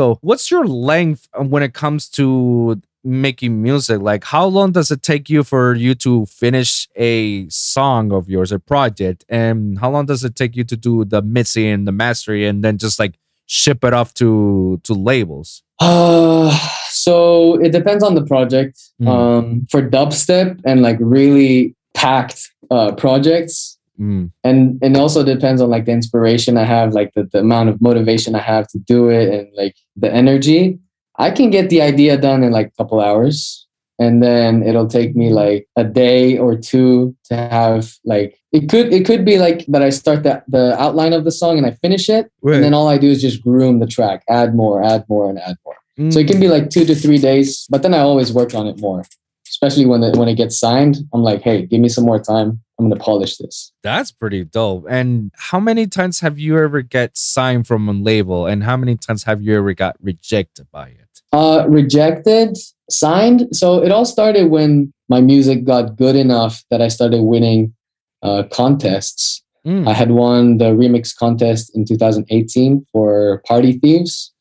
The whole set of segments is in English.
So, what's your length when it comes to making music? Like, how long does it take you for you to finish a song of yours, a project? And how long does it take you to do the mixing, the mastering, and then just like ship it off to to labels? Uh, so it depends on the project. Mm. Um, for dubstep and like really packed uh, projects, Mm. and and also depends on like the inspiration I have, like the, the amount of motivation I have to do it, and like the energy. I can get the idea done in like a couple hours, and then it'll take me like a day or two to have like it could it could be like that I start the the outline of the song and I finish it, and then all I do is just groom the track, add more, add more, and add more. So it can be like two to three days, but then I always work on it more, especially when it when it gets signed. I'm like, hey, give me some more time. I'm gonna polish this. That's pretty dope. And how many times have you ever get signed from a label, and how many times have you ever got rejected by it? Uh, rejected, signed. So it all started when my music got good enough that I started winning uh, contests. Mm. I had won the remix contest in 2018 for Party Thieves.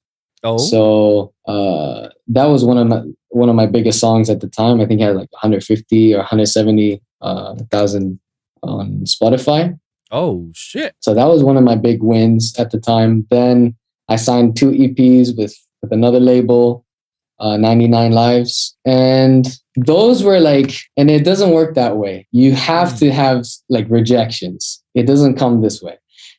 oh, So uh, that was one of my one of my biggest songs at the time. I think I had like 150 or 170 uh, thousand on Spotify. oh shit. So that was one of my big wins at the time. Then I signed two EPs with with another label, uh, 99 Lives, and those were like, and it doesn't work that way. You have to have like rejections. It doesn't come this way.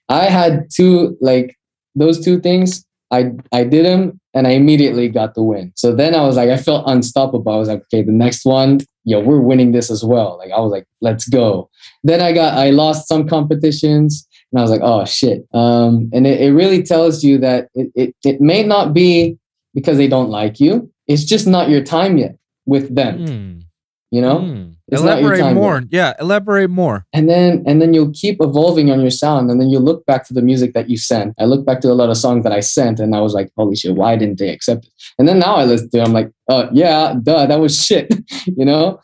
I had two like those two things. I I did them and I immediately got the win. So then I was like, I felt unstoppable. I was like, okay, the next one, yo, we're winning this as well. Like I was like, let's go. Then I got I lost some competitions and I was like, oh shit. Um, and it, it really tells you that it, it it may not be because they don't like you. It's just not your time yet with them. Mm. You know? Mm. It's Elaborate more. Yeah, elaborate more. and then and then you'll keep evolving on your sound and then you look back to the music that you sent. I look back to a lot of songs that i sent and i was like holy shit why didn't they accept it? And then now i listen to it i'm like uh yeah duh that was shit you know?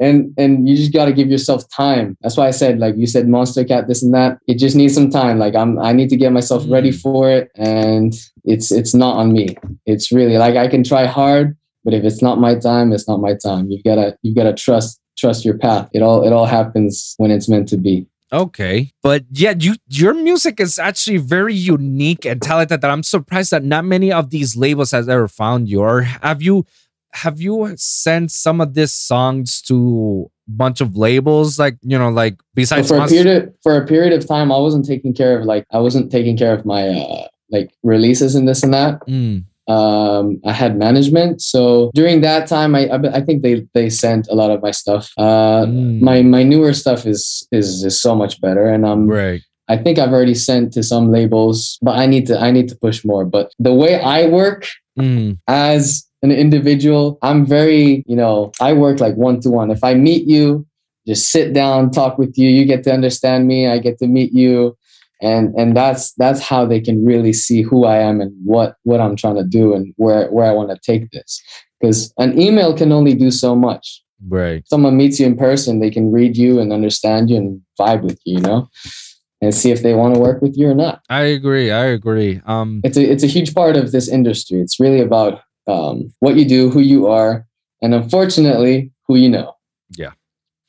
And and you just got to give yourself time. That's why i said like you said Monstercat this and that. It just needs some time. Like i'm i need to get myself ready Mm. for it and it's it's not on me. It's really like i can try hard but if it's not my time it's not my time. You've got to you've got to trust trust your path it all it all happens when it's meant to be Okay, but yeah, you your music is actually very unique and talented. That I'm surprised that not many of these labels has ever found you. Or have you have you sent some of these songs to a bunch of labels? Like you know, like So besides for a period of, for a period of time i wasn't taking care of like i wasn't taking care of my uh like releases and this and that Mm, um i had management. So during that time i i, think they they sent a lot of my stuff. Uh mm, my my newer stuff is is is so much better. And I'm right. i think i've already sent to some labels but i need to i need to push more. But the way i work Mm, as an individual, I'm very, you know, I work like one to one. If I meet you, just sit down, talk with you, you get to understand me, I get to meet you. And and that's that's how they can really see who I am and what what I'm trying to do and where where I want to take this. Because an email can only do so much. right. Someone meets you in person, they can read you and understand you and vibe with you, you know, and see if they want to work with you or not I agree. I agree. Um, it's a it's a huge part of this industry. It's really about um, what you do, who you are, and unfortunately, who you know. Yeah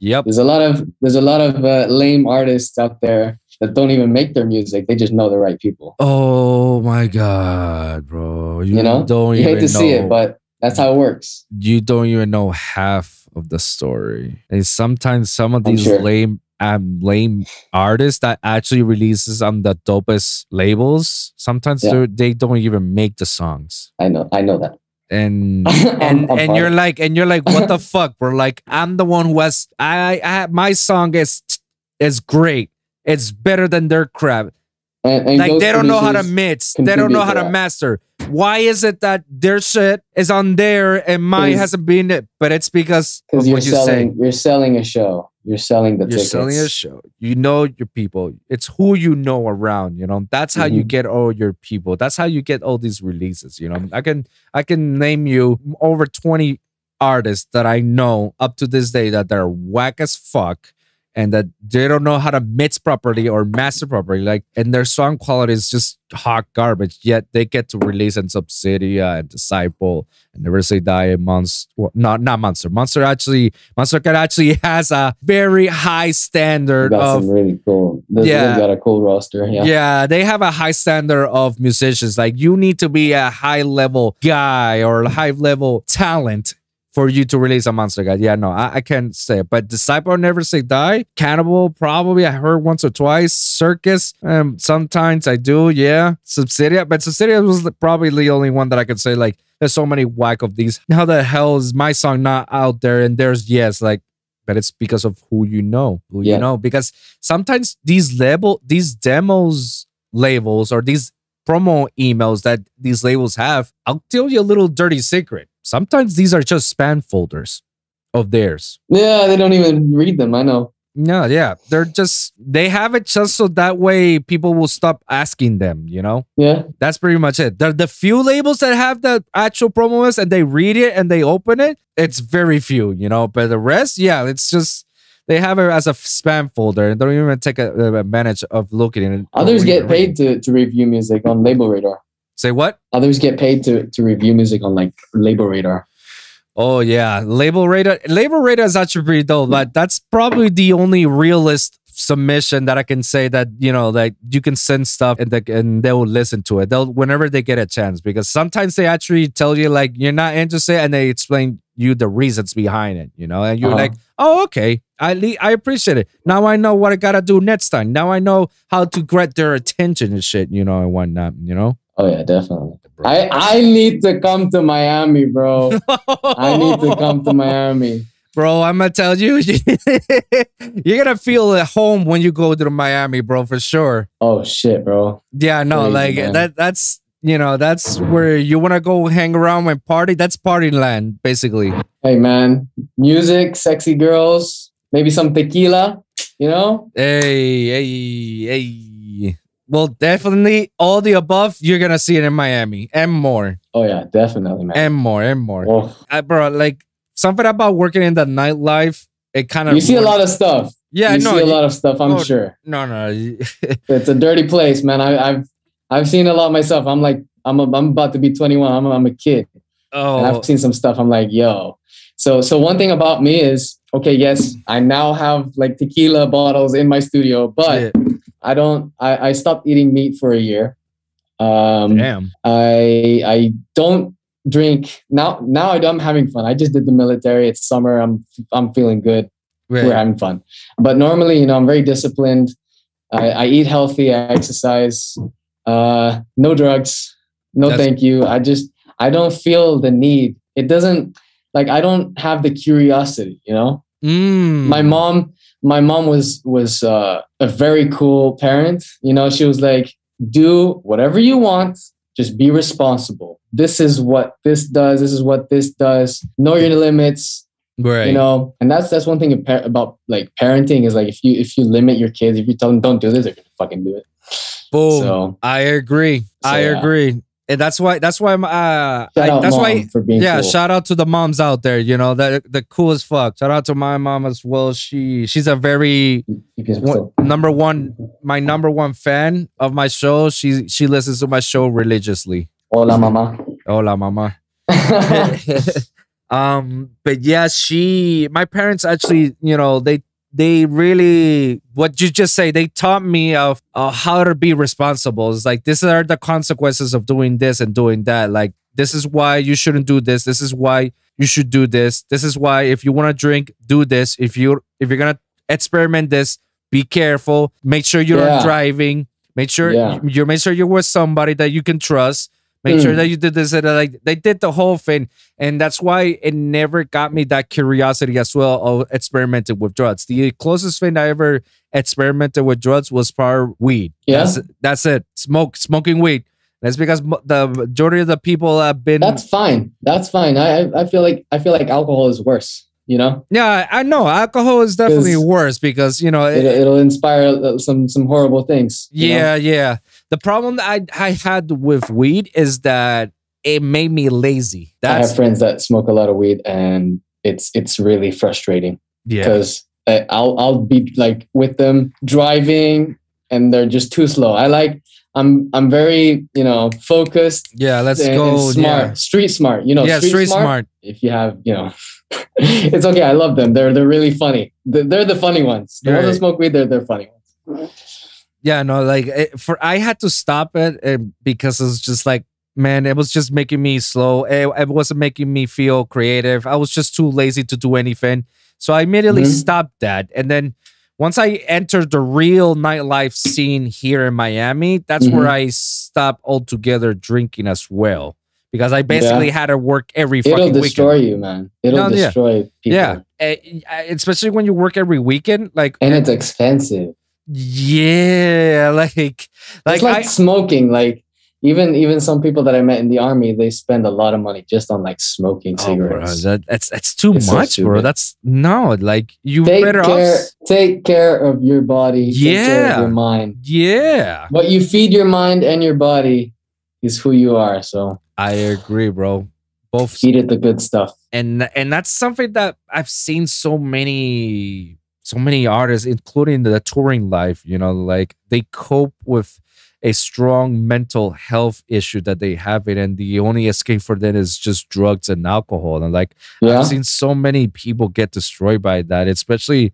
yep. There's a lot of there's a lot of uh, lame artists out there that don't even make their music. They just know the right people. Oh my god, bro! You, You know, don't you even hate to see it, but that's how it works. you don't even know half of the story. And sometimes some of these sure. lame um lame artists that actually releases on the dopest labels, sometimes Yeah. they're don't even make the songs. I know. I know that. And and I'm and you're like and you're like what the fuck bro like i'm the one who has i i my song is is great it's better than their crap. And, and like they don't know how to mix. they don't know how to master. Why is it that their shit is on there and mine hasn't been it but it's because because you're what you say. selling you're selling a show. You're selling the you're tickets. selling a show. You know your people. It's who you know around you know? That's how you Mhm. get all your people. That's how you get all these releases you know? I can i can name you over 20 artists that i know up to this day that they're whack as fuck and that they don't know how to mix properly or master properly. Like, and their song quality is just hot garbage. Yet they get to release in Subsidia and Disciple and Never Say Die and Monster. Well, not not Monster. Monster actually, Monstercat actually has a very high standard of really cool. This Yeah. got a cool roster. Yeah. yeah. they have a high standard of musicians. Like you need to be a high level guy or a high level talent for you to release a Monstercat. Yeah, no, I, I can't say it. But Disciple Never Say Die, Cannibal, probably I heard once or twice. Circus, um, sometimes I do, yeah. Subsidia, but Subsidia was probably the only one that I could say, like, there's so many whack of these. How the hell is my song not out there? And there's yes, like but it's because of who you know, who you Yeah. know. Because sometimes these label, these demos labels or these promo emails that these labels have, I'll tell you a little dirty secret. Sometimes these are just spam folders of theirs. Yeah, they don't even read them. I know. No, yeah, they're just they have it just so that way people will stop asking them. You know, Yeah. that's pretty much it. The the few labels that have the actual promo list and they read it and they open it, it's very few. You know, but the rest, yeah, it's just they have it as a spam folder and don't even take a, a advantage of looking at it. Others get paid to, to review music on Label Radar. Say what? Others get paid to, to review music on like Label Radar. Oh yeah, label radar. Label radar is actually pretty dope, but that's probably the only realist submission that I can say that you know that you can send stuff and they and they will listen to it. They'll whenever they get a chance because sometimes they actually tell you like you're not interested and they explain you the reasons behind it. You know, and you're Uh-huh. like, oh okay, I le- I appreciate it. Now I know what I gotta do next time. Now I know how to get their attention and shit. You know, and whatnot. You know. Oh yeah, definitely. I, I need to come to Miami, bro. I need to come to Miami. Bro, I'm gonna tell you, you're gonna feel at home when you go to Miami, bro, for sure. Oh shit, bro. Yeah, no, Crazy, like man. that. That's you know, that's where you wanna go hang around and party. That's party land, basically. Hey man, music, sexy girls, maybe some tequila. You know? Hey, hey, hey. Well, definitely all the above. You're gonna see it in Miami and more, Oh yeah, definitely, man. and more, and more. Oh, I, bro, like something about working in the nightlife. It kind of you see a lot of stuff. Yeah, you no, see a you- lot of stuff. I'm oh, sure no, no. it's a dirty place, man. I, I've I've seen a lot myself. I'm like I'm a, I'm about to be 21. I'm a, I'm a kid. And oh, I've seen some stuff. I'm like, yo. So so one thing about me is okay. Yes, I now have like tequila bottles in my studio, but shit. I don't. I, I stopped eating meat for a year. Um, damn. I I don't drink now. Now I- I'm having fun. I just did the military. It's summer. I'm I'm feeling good. Right. We're having fun. But normally, you know, I'm very disciplined. I, I eat healthy. I exercise. Uh, no drugs. No, That's- thank you. I just I don't feel the need. It doesn't like I don't have the curiosity. You know, Mm. my mom my mom was was uh, a very cool parent you know she was like do whatever you want just be responsible this is what this does this is what this does know your limits right. you know and that's that's one thing about- like parenting is like if you if you limit your kids if you tell them don't do this they're gonna fucking do it Boom. so I agree. I yeah. agree. And that's why. That's why I'm. Uh, I- that's why. Yeah. cool. Shout out to the moms out there. You know that the coolest fuck. Shout out to my mom as well. She she's a very one, number one. My number one fan of my show. She she listens to my show religiously. hola mama Hola, mama. um but yeah she my parents actually you know they they really what you just say they taught me of uh, how to be responsible. It's like these are the consequences of doing this and doing that. Like this is why you shouldn't do this. This is why you should do this. This is why if you want to drink do this. If you if you're gonna experiment this be careful. Make sure you're Yeah. driving. Make sure Yeah. you, you make sure you're with somebody that you can trust make sure Mm. that you did this like they did the whole thing and that's why it never got me that curiosity as well of experimenting with drugs. The closest thing i ever experimented with drugs was probably weed. Yeah? that's, that's it. Smoke smoking weed. That's because the majority of the people have been that's fine. That's fine. I, I feel like i feel like alcohol is worse you know? Yeah i know. Alcohol is definitely worse because you know it, it'll inspire uh, some some horrible things you know? yeah yeah the problem that I, I had with weed is that it made me lazy I have friends that smoke a lot of weed, and it's it's really frustrating yeah because I'll I'll be like with them driving, and they're just too slow. I like I'm I'm very you know focused. Yeah, let's and, go. and smart, Yeah, street smart. You know, yeah street, street smart. smart. If you have, you know, it's okay. I love them. They're they're really funny. They're, they're the funny ones. The ones that smoke weed, they're they're funny ones. Yeah, no, like it, for I had to stop it uh, because it's just like, man, it was just making me slow. It, it wasn't making me feel creative. I was just too lazy to do anything. So I immediately Mhm. stopped that. And then once I entered the real nightlife scene here in Miami, that's where Mhm. I stopped altogether drinking as well. Because I basically had to work every It'll fucking destroy weekend. you, man. It'll No, yeah. destroy people. Yeah, Eh, eh, especially when you work every weekend. Like, and it's expensive. Yeah, like, like, it's like I, smoking. Like even even some people that I met in the army, they spend a lot of money just on like smoking Oh, bro, cigarettes. that, that's that's too It's so much, bro. That's no, like you take better care, off. take care of your body. Take care Yeah. of your mind. Yeah, What you feed your mind and your body is who you are. So I agree, bro. Both, feed it the good stuff. and and that's something that I've seen so many, so many artists, including the touring life. You know, like they cope with a strong mental health issue that they have it, and the only escape for them is just drugs and alcohol. And like Yeah. I've seen so many people get destroyed by that, especially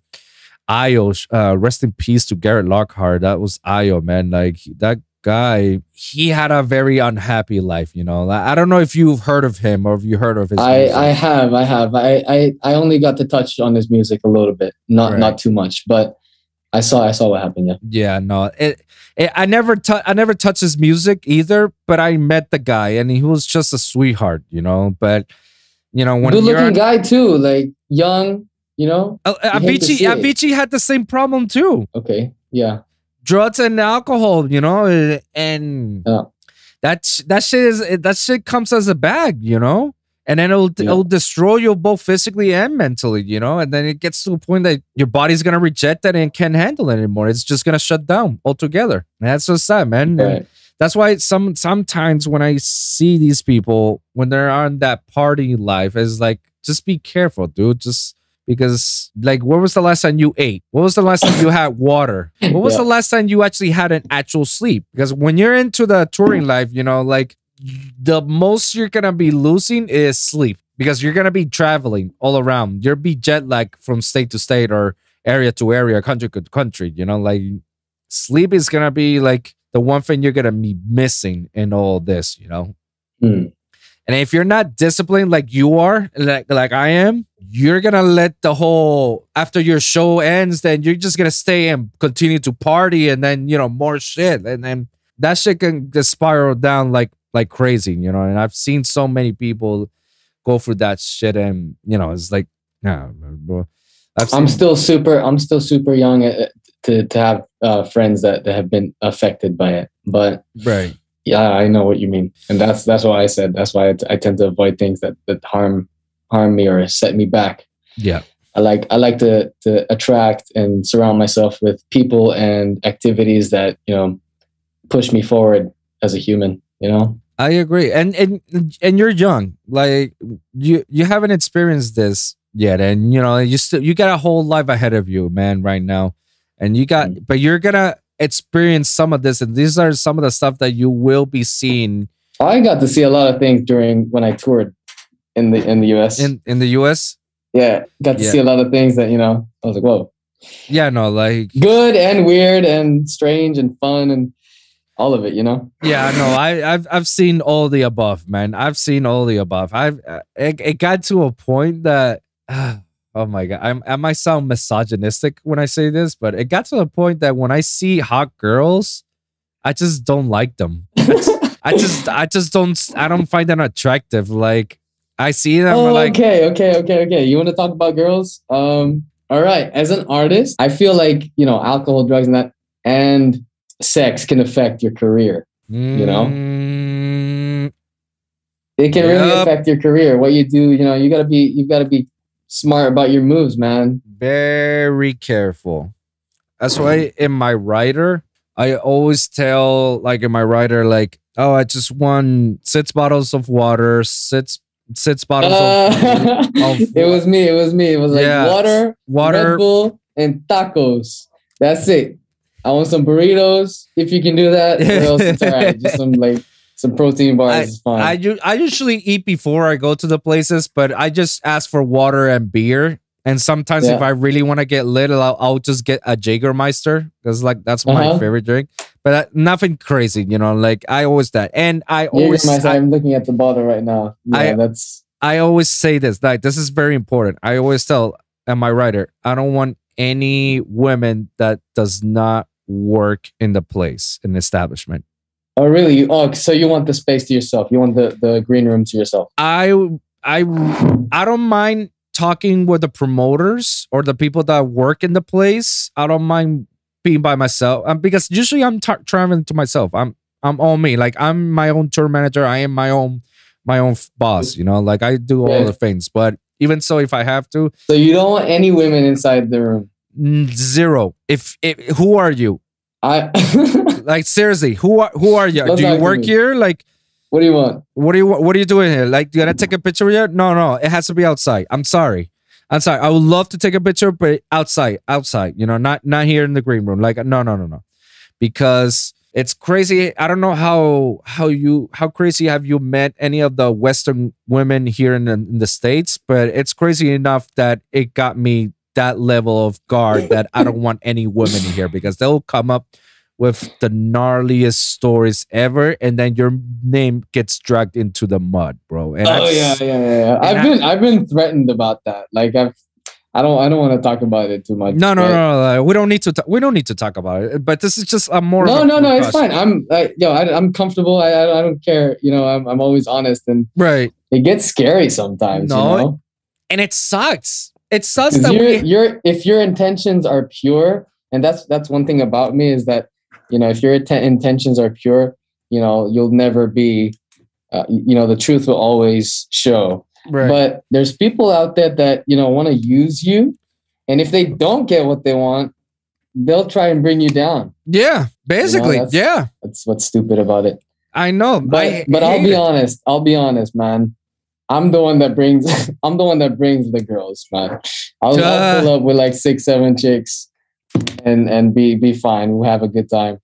Io. Uh, rest in peace to Garrett Lockhart. That was Io, man. Like that guy, he had a very unhappy life. You know, I don't know if you've heard of him or if you heard of his. I, music. I have I have I, I I only got to touch on his music a little bit, not Right. not too much, but I saw I saw what happened. Yeah, yeah, no, it, it, I never, tou- I never touched his music either. But I met the guy, and he was just a sweetheart, you know. But you know, when good you're looking on, guy too, like young. You know, Uh, You hate to Avicii. Avicii had the same problem too. okay, yeah, drugs and alcohol, you know, eh, and Yeah. that that shit is eh, that shit comes as a bag, you know, and then it'll Yeah. it'll destroy you both physically and mentally, you know, and then it gets to a point that your body's gonna reject that and can't handle it anymore. It's just gonna shut down altogether. And that's so sad, man. Right. that's why some sometimes when I see these people when they're on that party life, is like just be careful, dude. Just because like when was the last time you ate? What was the last time you had water? What was Yeah. the last time you actually had an actual sleep? Because when you're into the touring life, you know, like the most you're gonna be losing is sleep because you're gonna be traveling all around. You'll be jet lag from state to state or area to area, country to country. You know, like sleep is gonna be like the one thing you're gonna be missing in all this. You know, Hmm. And if you're not disciplined like you are, like like I am, you're gonna let the whole after your show ends, then you're just gonna stay and continue to party, and then you know more shit, and then that shit can just spiral down like like crazy, you know. And I've seen so many people go through that shit, and you know, it's like, yeah, bro. I'm still super. I'm still super young uh, to to have uh, friends that, that have been affected by it. But right. Yeah, I know what you mean, and that's that's why I said that's why I, t- I tend to avoid things that that harm harm me or set me back. Yeah. I like I like to to attract and surround myself with people and activities that you know push me forward as a human. You know. I agree, and and and you're young, like you you haven't experienced this yet, and you know you still you got a whole life ahead of you, man, right now, and you got, Mm. but you're gonna experience some of this, and these are some of the stuff that you will be seeing I got to see a lot of things during when I toured in the in the US. in in the U.S. yeah, got to Yeah. see a lot of things that you know. I was like, whoa, Yeah, no, like good and weird and strange and fun and all of it. You know. yeah, no, I I've I've seen all the above, man. I've seen all the above. I've uh, it, it got to a point that. Oh my god, I'm, I might sound misogynistic when I say this, but it got to the point that when I see hot girls, I just don't like them. I just, I just don't, I don't find them attractive. Like I see them, oh, like okay, okay, okay, okay. You want to talk about girls? Um, all right. As an artist, I feel like you know, alcohol, drugs, and that, and sex can affect your career. You know? mm, It can really affect your career. What you do, you know, you gotta be, you gotta be smart about your moves, man. very careful. That's why in my writer, I always tell like in my writer, like, oh, I just won six bottles of water, six six bottles of, Uh, of it was me. It was me. It was like Yeah. water, water. Red Bull, and tacos. That's it. I want some burritos. If you can do that, what else? It's all right. Just some like some protein bars is fine. I I usually eat before I go to the places, but I just ask for water and beer. And sometimes if I really want to get lit, I'll, I'll just get a Jägermeister because like that's my Uh-huh. favorite drink. But uh, nothing crazy, you know. Like I always that, and I always I, I'm looking at the bottle right now. Yeah, I- that's I always say this. Like this is very important. I always tell and my writer, I don't want any women that does not work in the place in the establishment. Oh really? Oh, so you want the space to yourself? You want the the green room to yourself? I I I don't mind talking with the promoters or the people that work in the place. I don't mind being by myself um, because usually I'm t- traveling to myself. I'm I'm all me. Like I'm my own tour manager. I am my own my own f- boss. You know, like I do all Yeah. the things. But even so, if I have to, So you don't want any women inside the room? zero. If, if who are you? I. Like seriously, who are who are you? Don't do you work here? Like what do you want? What are you What are you doing here? Like, you gonna take a picture here? No, no, it has to be outside. I'm sorry. I'm sorry. I would love to take a picture, but outside, outside. You know, not not here in the green room. Like, no, no, no, no, because it's crazy. I don't know how how you how crazy have you met any of the Western women here in the, in the states, but it's crazy enough that it got me that level of guard that I don't want any women in here because they'll come up with the gnarliest stories ever, and then your name gets dragged into the mud, bro. And oh yeah, yeah, yeah. yeah. I've I- been I've been threatened about that. Like I've I don't I don't want to talk about it too much. No, no, no, no. We don't need to. we don't need to talk about it. But this is just a more. No, no, no. It's fine. I'm like, yo, I, I'm comfortable. I, I, I don't care. You know, I'm, I'm always honest, and Right, it gets scary sometimes. No, you know? and it sucks. It sucks 'Cause that you're, we. you're if your intentions are pure, and that's that's one thing about me is that you know if your intentions are pure, you know you'll never be, uh, you know, the truth will always show. Right. But there's people out there that you know want to use you, and if they don't get what they want, they'll try and bring you down. yeah, basically, that's- yeah. That's what's stupid about it. I know, But I but I'll be it. honest. I'll be honest, man. I'm the one that brings. I'm the one that brings the girls, man. I'll. I'll pull up with like six, seven chicks, and and be be fine. We'll have a good time.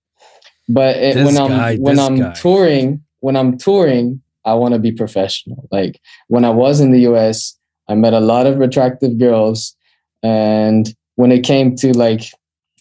But it, when I'm when I'm guy. touring, when I'm touring, I want to be professional. Like when I was in the U.S., I met a lot of attractive girls, and when it came to like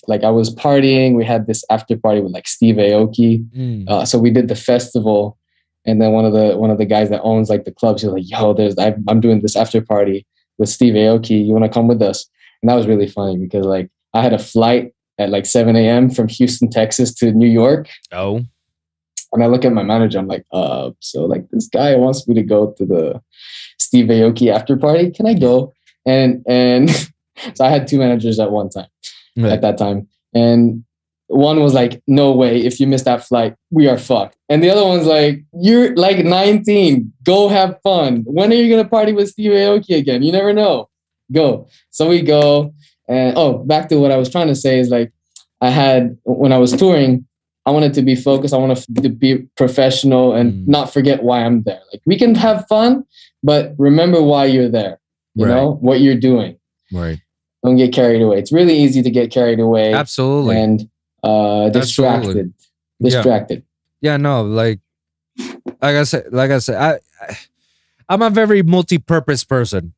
like I was partying, we had this after party with like Steve Aoki. Mm. Uh, so we did the festival, and then one of the one of the guys that owns like the clubs, he was like, "Yo, there's I, I'm doing this after party with Steve Aoki. You want to come with us?" And that was really funny because like I had a flight at like 7 a.m. from Houston, Texas to New York, Oh, and I look at my manager. I'm like, "Uh, so like this guy wants me to go to the Steve Aoki after party. Can I go?" And and so I had two managers at one time Right. at that time. And one was like, no way, if you miss that flight, we are fucked. And the other one's like, you're like 19, go have fun. When are you gonna party with Steve Aoki again? You never know. Go. So we go. And oh, back to what I was trying to say is like, I had when I was touring, I wanted to be focused. I want to be professional and Mm. not forget why I'm there. Like we can have fun, but remember why you're there. You Right. know what you're doing right. don't get carried away. It's really easy to get carried away Absolutely. and uh, Absolutely. distracted. Yeah. Distracted. yeah no like like i said like i said i I- i'm a very multi-purpose person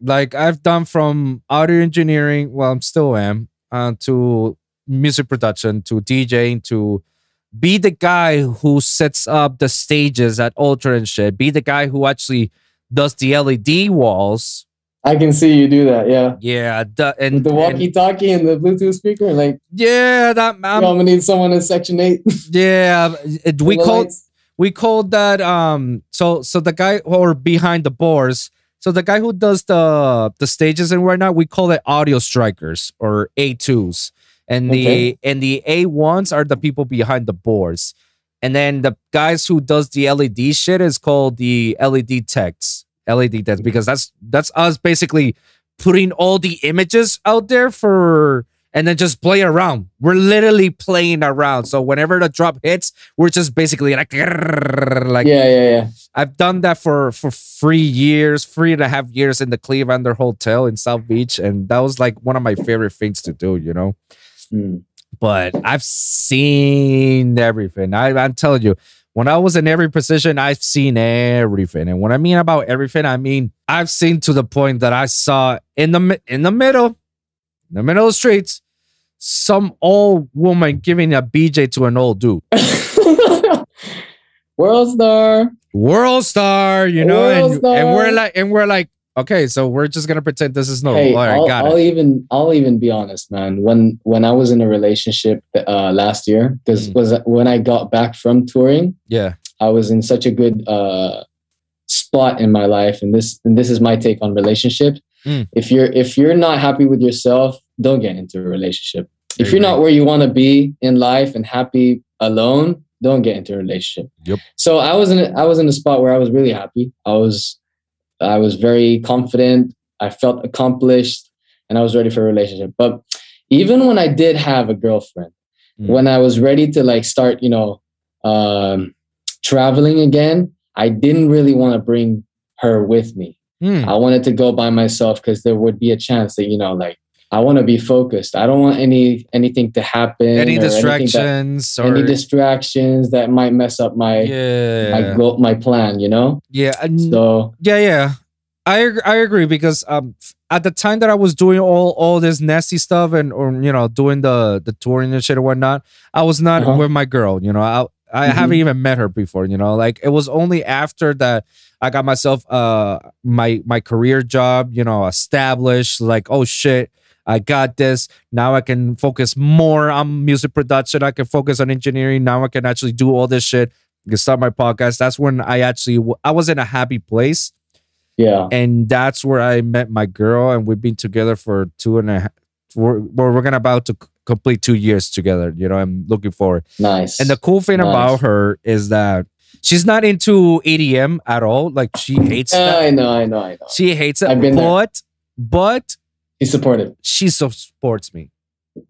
like i've done from audio engineering well i'm still am uh, to music production to djing to be the guy who sets up the stages at ultra and shit be the guy who actually does the led walls I can see you do that. Yeah. yeah the, and, With the walkie-talkie and the Bluetooth speaker, like yeah that know, I'm gonna need someone in Section Eight. yeah it- we The call lights. we called that um so so the guy or behind the boards so the guy who does the the stages and right now we call it audio strikers or a2s and the Okay. and the a1s are the people behind the boards and then the guys who does the led shit is called the led techs led techs because that's that's us basically putting all the images out there for and then just play around. We're literally playing around. So whenever the drop hits, we're just basically like, like yeah, yeah, yeah. I've done that for for three years, three and a half years in the Cleveland Hotel in South Beach, and that was like one of my favorite things to do. You know, Mm. but I've seen everything. I, I'm telling you, when I was in every position, I've seen everything. And what I mean about everything, I mean I've seen to the point that I saw in the in the middle, in the middle of the streets, some old woman giving a BJ to an old dude. World star. World star, you know, World and, and we're like, and we're like, okay, so we're just gonna pretend this is normal. hey, right, I'll, got I'll even I'll even be honest, man. When when I was in a relationship uh, last year, because Mm. was when I got back from touring, Yeah, I was in such a good uh, spot in my life, and this and this is my take on relationship. Mm. If you're if you're not happy with yourself, don't get into a relationship. I If you're not where you want to be in life and happy alone, don't get into a relationship. Yep. So I was in a, I was in a spot where I was really happy. I was I was very confident. I felt accomplished, and I was ready for a relationship. But even when I did have a girlfriend, Mm. when I was ready to like start, you know, um, traveling again, I didn't really want to bring her with me. Hmm. I wanted to go by myself because there would be a chance that you know, like I want to be focused. I don't want any anything to happen. any or anything that- distractions or any distractions that might mess up my yeah, my goal, my plan. You know. yeah, and- So Yeah, yeah. I I agree because um at the time that I was doing all all this nasty stuff and or you know doing the the touring and shit and whatnot, I was not Uh-huh. with my girl. You know, I I Mhm. haven't even met her before. You know, like it was only after that I got myself uh my my career job. You know, established. Like oh shit. I got this. Now I can focus more on music production. I can focus on engineering. Now I can actually do all this shit. I can start my podcast. That's when I actually I was in a happy place yeah, and that's where I met my girl, and we've been together for two and a half. We're we're, gonna about to complete two years together. You know, I'm looking forward. nice. And the cool thing Nice. about her is that she's not into EDM at all. Like she hates Yeah, that. I know, I know, I know. She hates it. I've been there. but but He's supportive. she supports me.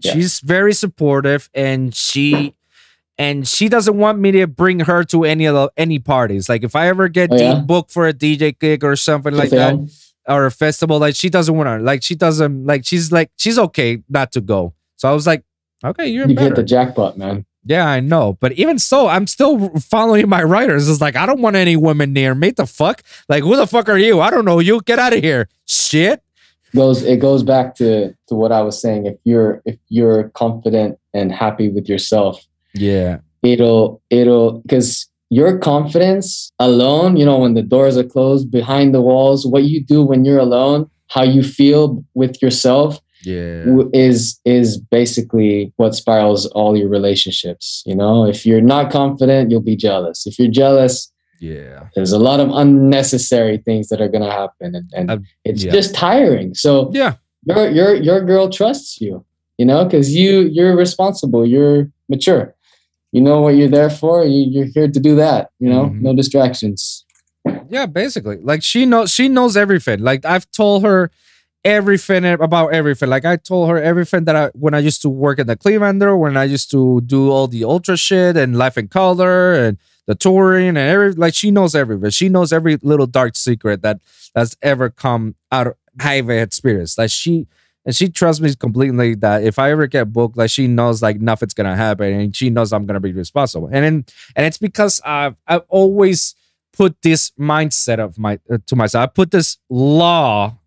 Yeah. She's very supportive, and she and she doesn't want me to bring her to any of the any parties. Like if I ever get Oh, yeah? booked for a DJ gig or something like that, or a festival like she doesn't want to like she doesn't like she's like she's okay not to go so i was like okay you're You've hit the better jackpot, man. yeah i know but even so i'm still following my writers it's like i don't want any women near me the fuck like who the fuck are you i don't know you get out of here shit goes it goes back to to what I was saying. If you're if you're confident and happy with yourself, yeah it'll it'll because your confidence alone, you know, when the doors are closed behind the walls, what you do when you're alone, how you feel with yourself yeah is is basically what spirals all your relationships. You know, if you're not confident, you'll be jealous. If you're jealous, yeah. There's a lot of unnecessary things that are gonna happen, and, and Uh, it's yeah. just tiring. So yeah. your your your girl trusts you you know because you you're responsible you're mature. You know what you're there for you, you're here to do that you know? Mhm. no distractions. Yeah basically. Like she knows she knows everything like i've told her everything about everything like i told her everything that i when i used to work in the clevelander when i used to do all the ultra shit and life in color and the touring and every like she knows everything she knows every little dark secret that that's ever come out of have experience like she and she trusts me completely that if I ever get booked, like she knows like nothing's gonna happen, and she knows I'm gonna be responsible. And then, and it's because I've I've always put this mindset of my uh, to myself. I put this law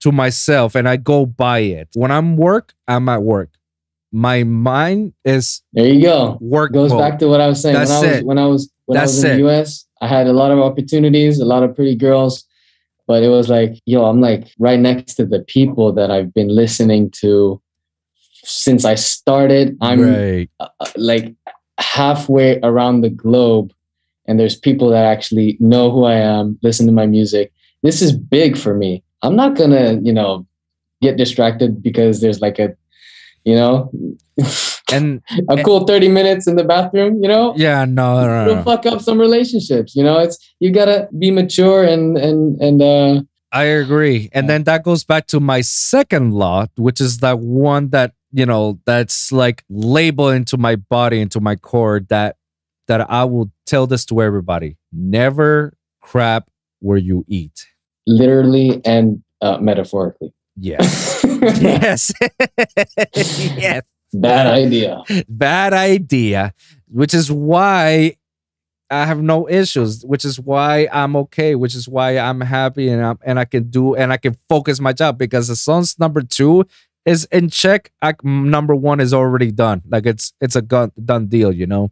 to myself, and I go by it. When I'm work, I'm at work. My mind is there you go work. goes mode. back to what i was saying That's when i was it. when i was when That's i was in it. the us i had a lot of opportunities a lot of pretty girls but it was like yo i'm like right next to the people that i've been listening to since i started i'm right. uh, like halfway around the globe and there's people that actually know who I am, listen to my music. This is big for me. I'm not gonna, you know, get distracted because there's like a, you know, And a cool 30 minutes in the bathroom, you know? yeah, no, no, no, no. fuck up some relationships, you know. It's you gotta be mature and and and uh I agree. And then that goes back to my second law, which is that one that you know that's like labeled into my body into my core that that i will tell this to everybody never crap where you eat Literally and uh, metaphorically. Yes. Yes. Yes. Bad idea. bad idea which is why i have no issues which is why i'm okay which is why i'm happy and I'm, and i can do and i can focus my job because the long as number two is in check. I, number one is already done. Like it's it's a gun, done deal you know?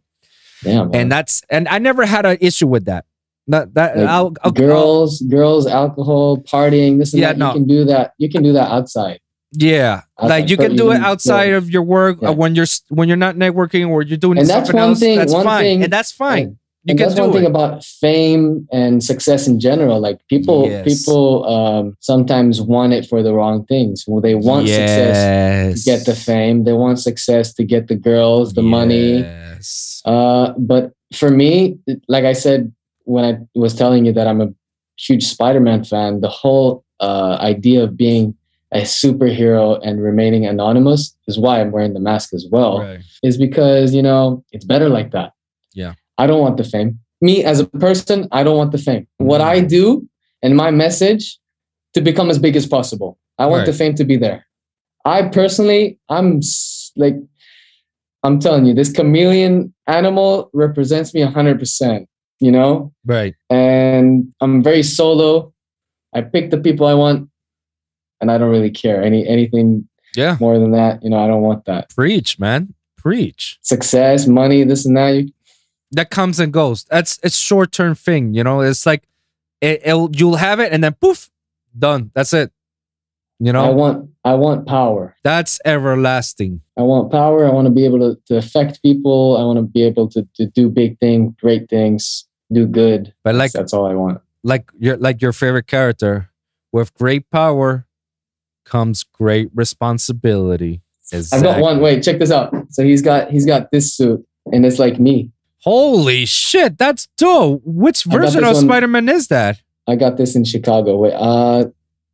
Yeah, and that's and i never had an issue with that that, that Like, I'll- girls, girls, alcohol, partying, this and Yeah, that. no. You can do that. You can do that outside. yeah outside. like you can do it outside yeah. of your work Yeah. uh, when you're when you're not networking or you're doing And that's one else thing- that's one fine thing- and that's fine And- you and can that's one do thing it about fame and success in general. Like people, Yes. people um, sometimes want it for the wrong things. Well, they want success to get the fame. They want success to get the girls, the money. Yes. Uh, but for me, like I said when I was telling you that I'm a huge Spider-Man fan, the whole uh, idea of being a superhero and remaining anonymous is why I'm wearing the mask as well. Right. Is because you know it's better like that. Yeah. I don't want the fame. Me as a person, I don't want the fame. What. I do and my message to become as big as possible. I want the fame to be there. I personally, I'm like, I'm telling you, this chameleon animal represents me 100%, you know? Right. And I'm very solo. I pick the people I want and I don't really care. Any anything Yeah. more than that, you know, I don't want that. Preach, man. Preach. Success, money, this and that. You, That comes and goes. That's it's short term thing. You know, it's like it, it'll, you'll have it and then poof, done. That's it. You know, I want I want power. that's everlasting. I want power. I want to be able to, to affect people. I want to be able to, to do big things, great things, do good. But like that's, all I want. like your like your favorite character, with great power comes great responsibility. I've got one. Wait, check this out. So he's got he's got this suit, and it's like me. Holy shit, that's dope. Which version of Spider Man is that? I got this in Chicago. Wait, uh,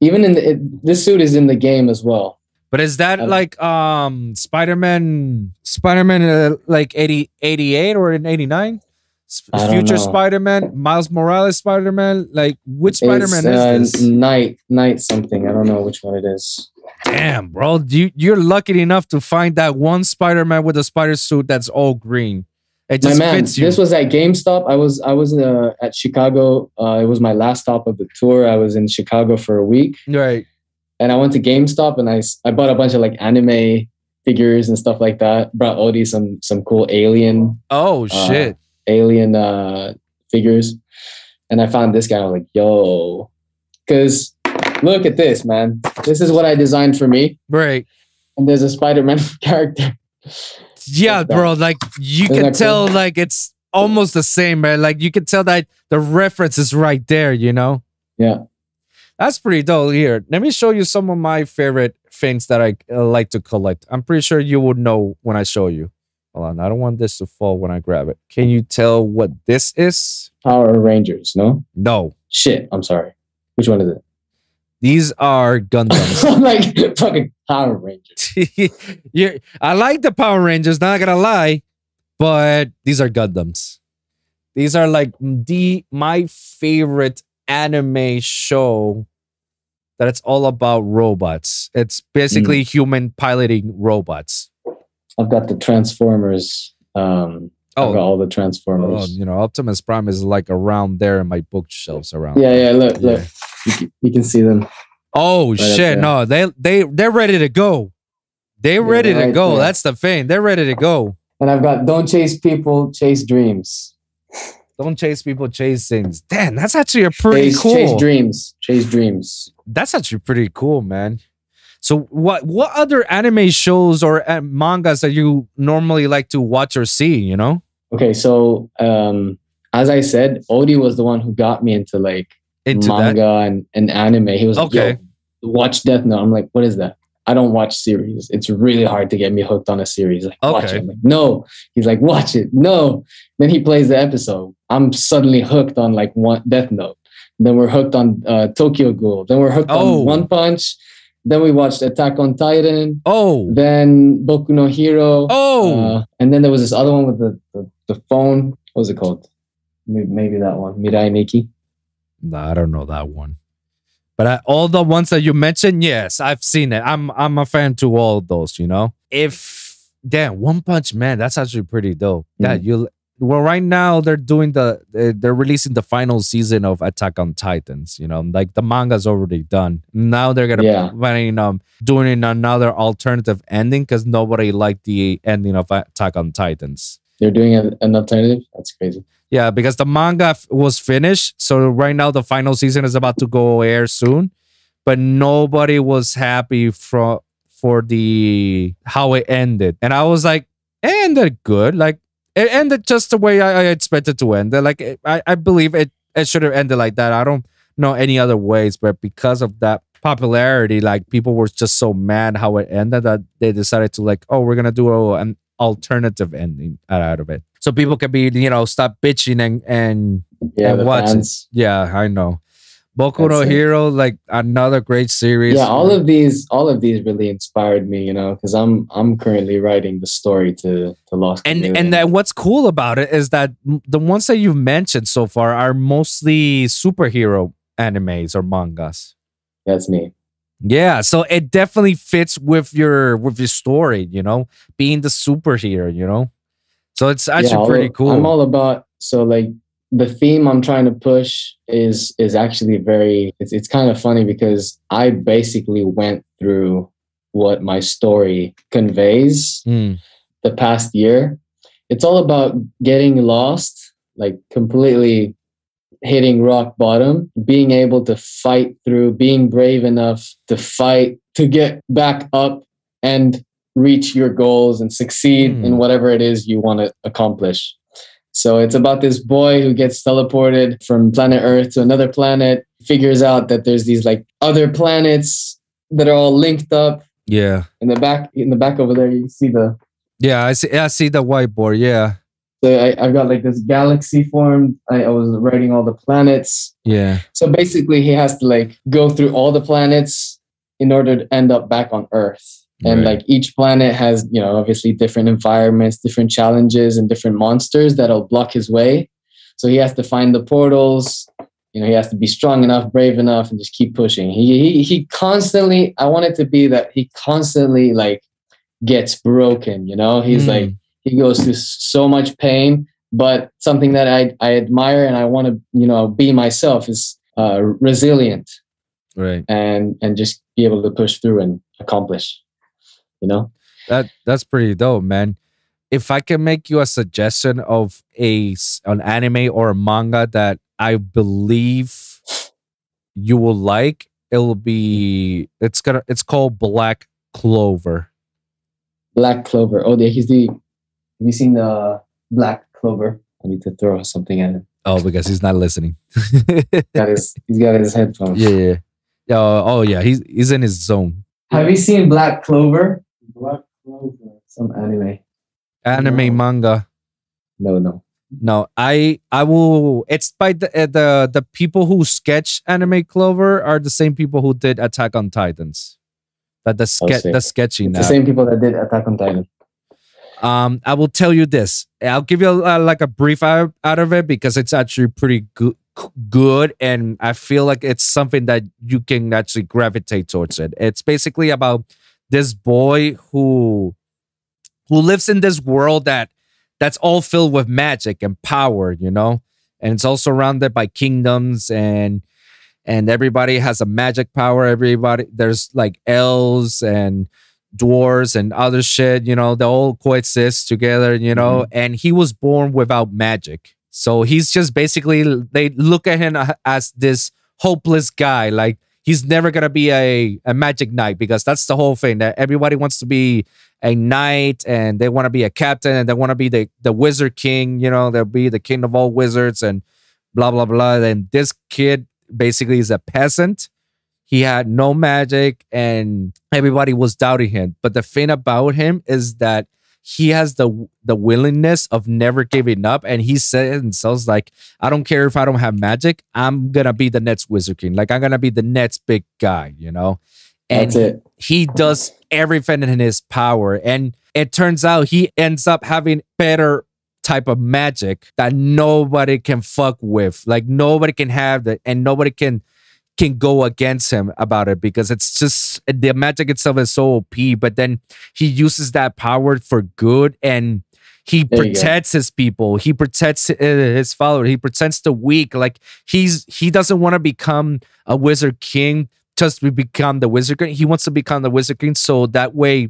even in the, it, this suit is in the game as well. But is that like um Spider Man Spider Man uh, like 80, 88 or in 89? I don't Future know. Spider Man, Miles Morales Spider Man? Like which Spider Man It's, uh, is this? Night, night something. I don't know which one it is. Damn, bro. You you're lucky enough to find that one Spider Man with a spider suit that's all green. It My just man, fits you. this was at GameStop. I was I was uh, at Chicago. Uh, it was my last stop of the tour. I was in Chicago for a week. right. and I went to GameStop and I I bought a bunch of like anime figures and stuff like that. Brought Odie some some cool alien Oh uh, shit. Alien uh, figures, and I found this guy. I was like, yo, because look at this, man. This is what I designed for me, right. and there's a Spider-Man character. Yeah, bro. Like you Isn't can tell, cool? like it's almost the same, man. Like you can tell that the reference is right there. You know. Yeah. That's pretty dope. Here, let me show you some of my favorite things that I uh, like to collect. I'm pretty sure you would know when I show you. Hold on, I don't want this to fall when I grab it. Can you tell what this is? Power Rangers, no? No, Shit, I'm sorry. Which one is it? these are Gundams. I'm like fucking Power Rangers. you I like the Power Rangers, not gonna lie, but these are Gundams. These are like the my favorite anime show that it's all about robots. It's basically hmm. human piloting robots. I've got the Transformers. Um, I've got Oh, all the oh, Transformers. you know, Optimus Prime is like around there in my bookshelves around. Yeah, yeah. Look, Yeah. look. You can, you can see them. Oh up shit! No, they they they're ready to go. They're Yeah, ready to right go. there. That's the thing. They're ready to go. And I've got don't chase people, chase dreams. Don't chase people, chase things. Damn, that's actually a pretty chase, cool. chase dreams. Chase dreams. that's actually pretty cool, man. So what what other anime shows or uh, mangas that you normally like to watch or see? You know, Okay, so um, as I said, Odie was the one who got me into like into that. manga and, and anime. He was like, Okay. Yo, watch Death Note. I'm like, what is that? I don't watch series. It's really hard to get me hooked on a series. Like, watch Okay. it. I'm like, no. He's like, watch it. No. Then he plays the episode. I'm suddenly hooked on like one Death Note. Then we're hooked on uh, Tokyo Ghoul. Then we're hooked Oh. on One Punch. Then we watched Attack on Titan. Oh, Then Boku no Hero. oh, Uh, and then there was this other one with the, the, the phone. What was it called? Maybe, maybe that one. Mirai Nikki. No, I don't know that one. But I, all the ones that you mentioned, yes, I've seen it. I'm I'm a fan to all of those. You know, if damn One Punch Man, that's actually pretty dope. That you well, right now they're doing the they- they're releasing the final season of Attack on Titans. You know, like the manga's already done. Now they're gonna Yeah. planning um doing another alternative ending because nobody liked the ending of Attack on Titans. They're doing an alternative. That's crazy. Yeah, because the manga f- was finished. So right now the final season is about to go air soon, but nobody was happy for for the how it ended. And I was like, it ended good. Like it ended just the way I, I expected to end. Like I, I believe it it should have ended like that. I don't know any other ways, but because of that popularity, like people were just so mad how it ended that they decided to like, oh, we're gonna do a, an alternative ending out of it. So people can be, you know, stop bitching and and Yeah, And the watch fans. yeah, I know. Boku no it. Hero, like another great series. Yeah, all of these, all of these really inspired me. You know, because I'm I'm currently writing the story to to Lost. and and then what's cool about it is that the ones that you've mentioned so far are mostly superhero animes or mangas. that's me. Yeah, so it definitely fits with your with your story, you know, being the superhero, you know. So it's actually Yeah, pretty cool. I'm all about so like the theme I'm trying to push is is actually very it's it's kind of funny because I basically went through what my story conveys Mm, the past year. It's all about getting lost, like completely hitting rock bottom, being able to fight through, being brave enough to fight, to get back up and reach your goals and succeed Hmm. in whatever it is you want to accomplish. So it's about this boy who gets teleported from planet Earth to another planet, figures out that there's these like other planets that are all linked up. yeah, In the back, in the back over there, you see the yeah. I see. I see the whiteboard. Yeah, So I, I've got like this galaxy formed. I, I was writing all the planets. yeah. So basically, he has to like go through all the planets in order to end up back on Earth. And Right. like each planet has, you know, obviously different environments, different challenges, and different monsters that'll block his way. So he has to find the portals. You know, he has to be strong enough, brave enough, and just keep pushing. He he he constantly. I want it to be that he constantly like gets broken. You know, he's Mm. like he goes through so much pain but something that i, I admire and i want to you know be myself is uh, resilient right. and and just be able to push through and accomplish you know That that's pretty dope, man. If I can make you a suggestion of a an anime or a manga that I believe you will like, it will be it's gonna it's called Black Clover. black clover oh yeah he's the have you seen the black clover i need to throw something at him Oh, because he's not listening. got his he's got his headphones yeah, yeah. yeah. Oh, oh, yeah. He's he's in his zone. have you seen black clover black clover some anime Anime No. manga. no no No, I I will. It's by the uh, the the people who sketch Anime Clover are the same people who did Attack on Titans. That the ske- see. the now. the same people that did attack on titan Um, I will tell you this. I'll give you a, like a brief out, out of it because it's actually pretty good, good, and I feel like it's something that you can actually gravitate towards it. It's basically about this boy who who lives in this world that that's all filled with magic and power, you know, and it's all surrounded by kingdoms and and everybody has a magic power. Everybody there's like elves and dwarves and other shit, you know, they all coexist together, you know, mm-hmm. and he was born without magic. So he's just basically, they look at him as this hopeless guy. Like he's never to be a, a magic knight because that's the whole thing that everybody wants to be a knight and they want to be a captain and they want to be the, the wizard king, you know, they'll be the king of all wizards and blah, blah, blah. And this kid basically is a peasant he had no magic and everybody was doubting him but the thing about him is that he has the the willingness of never giving up. And he said himself like i don't care if i don't have magic i'm gonna be the next wizard king. Like i'm gonna be the next big guy you know? And That's it. he does everything in his power. And it turns out he ends up having better type of magic that nobody can fuck with. Like nobody can have that and nobody can can go against him about it because it's just the magic itself is so op but then he uses that power for good and he There protects his people. He protects uh, his followers he protects the weak. Like he's he doesn't want to become a wizard king just to become the wizard king. He wants to become the wizard king so that way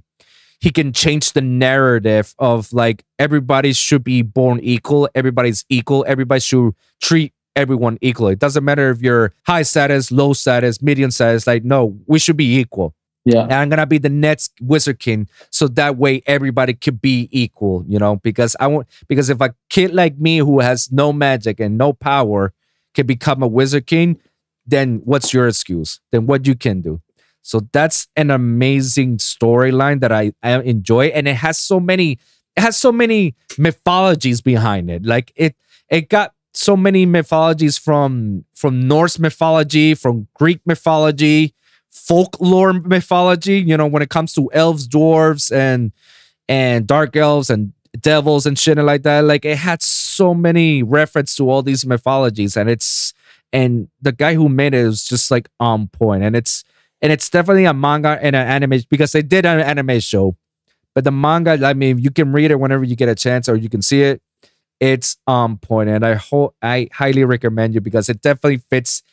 he can change the narrative of like everybody should be born equal everybody's equal everybody should treat everyone equally it doesn't matter if you're high status low status medium status like no we should be equal Yeah. and I'm gonna be the next Wizard King, so that way everybody could be equal, you know. Because I want because if a kid like me who has no magic and no power can become a Wizard King, then what's your excuse? Then what you can do? So that's an amazing storyline that I, I enjoy, and it has so many it has so many mythologies behind it. Like it it got so many mythologies from from Norse mythology, from Greek mythology, folklore mythology you know when it comes to elves dwarves and and dark elves and devils and shit and like that. Like it had so many reference to all these mythologies and it's and the guy who made it was just like on point. And it's and it's definitely a manga and an anime because they did an anime show. But the manga i mean you can read it whenever you get a chance or you can see it it's on point and i hope i highly recommend you because it definitely fits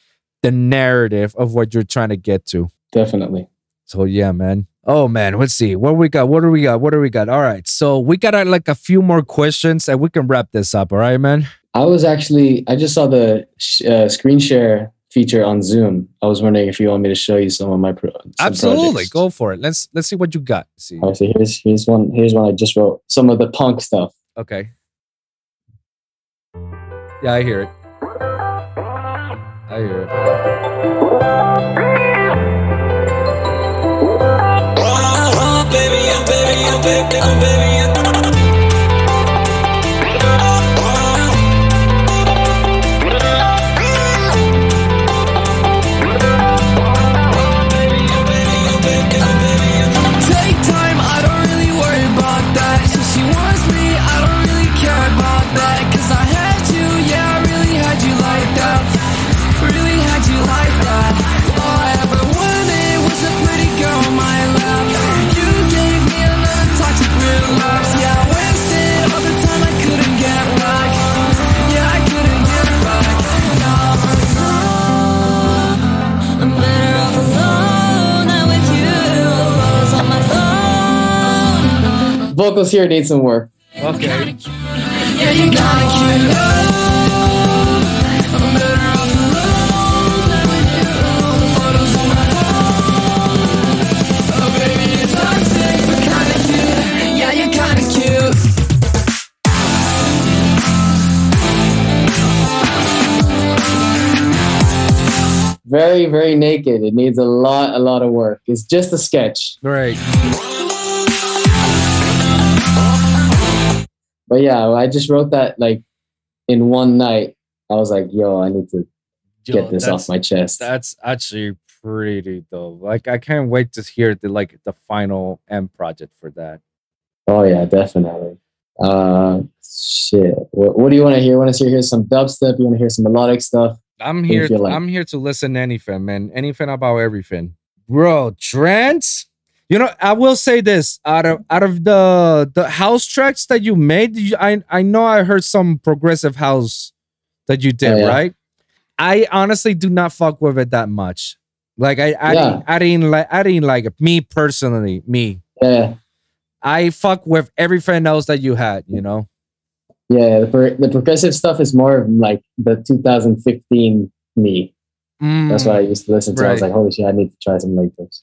the narrative of what you're trying to get to Definitely. so yeah, man. Oh man, let's see what we got. What do we got? What do we got? All right, so we got uh, like a few more questions, and we can wrap this up. All right, man. I was actually, I just saw the sh- uh, screen share feature on Zoom. I was wondering if you want me to show you some of my pro- some Absolutely, projects. go for it. Let's let's see what you got. see, All right, so here's here's one here's one I just wrote. Some of the punk stuff. okay. Yeah, I hear it. I hear it. Kinda cute. Yeah, you're kinda cute. Very very naked. It needs a lot a lot of work. It's just a sketch. Great. But yeah, I just wrote that like in one night. I was like, yo, I need to Yo, get this off my chest. That's actually pretty dope. Like I can't wait to hear the like the final end project for that. Oh yeah, definitely. Uh, shit. What, what do you want to hear? Want to hear, some dubstep? You want to hear some melodic stuff? I'm here. like? I'm here to listen to anything, man. Anything about everything, bro. Trance. You know, I will say this: out of out of the the house tracks that you made, you, I I know I heard some progressive house that you did, Oh, yeah. right? I honestly do not fuck with it that much. Like I I, Yeah. didn't, I didn't like I didn't like it. Me personally, me. Yeah, I fuck with everything else that you had. You know. yeah. The, the progressive stuff is more of like the 2015 me. That's Mm, what I used to listen to. I was like, holy shit, I need to try something like this.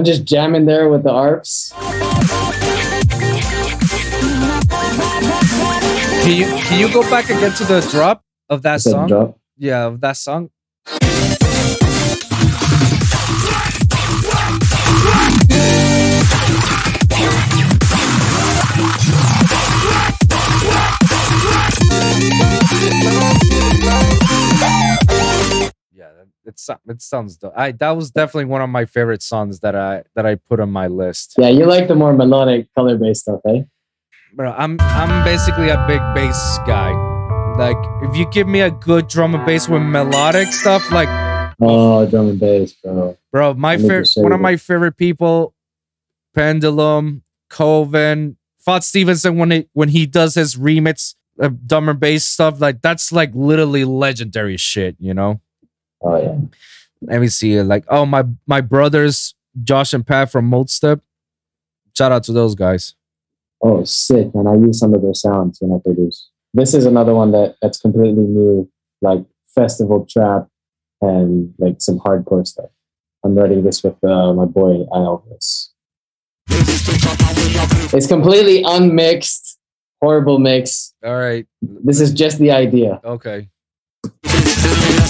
I'm just jamming there with the arps. Can you can you go back again to the drop of that song? Yeah, of that song. It sounds dope. I that was definitely one of my favorite songs that I that I put on my list. Yeah, you like the more melodic color based stuff, eh? Bro, I'm I'm basically a big bass guy. Like if you give me a good drum and bass with melodic stuff, like Oh, drum and bass, bro. bro, my favorite one of my favorite people, Pendulum, Koven, Fox Stevenson when he when he does his remix of drum and bass stuff, like that's like literally legendary shit, you know? Oh yeah. Let me see. Like, oh my my brothers, Josh and Pat from Modestep. Shout out to those guys. Oh, sick, And I use some of their sounds when I produce. This is another one that that's completely new, like festival trap and like some hardcore stuff. I'm writing this with uh, my boy Elvis. It's completely unmixed, horrible mix. All right. This is just the idea. Okay.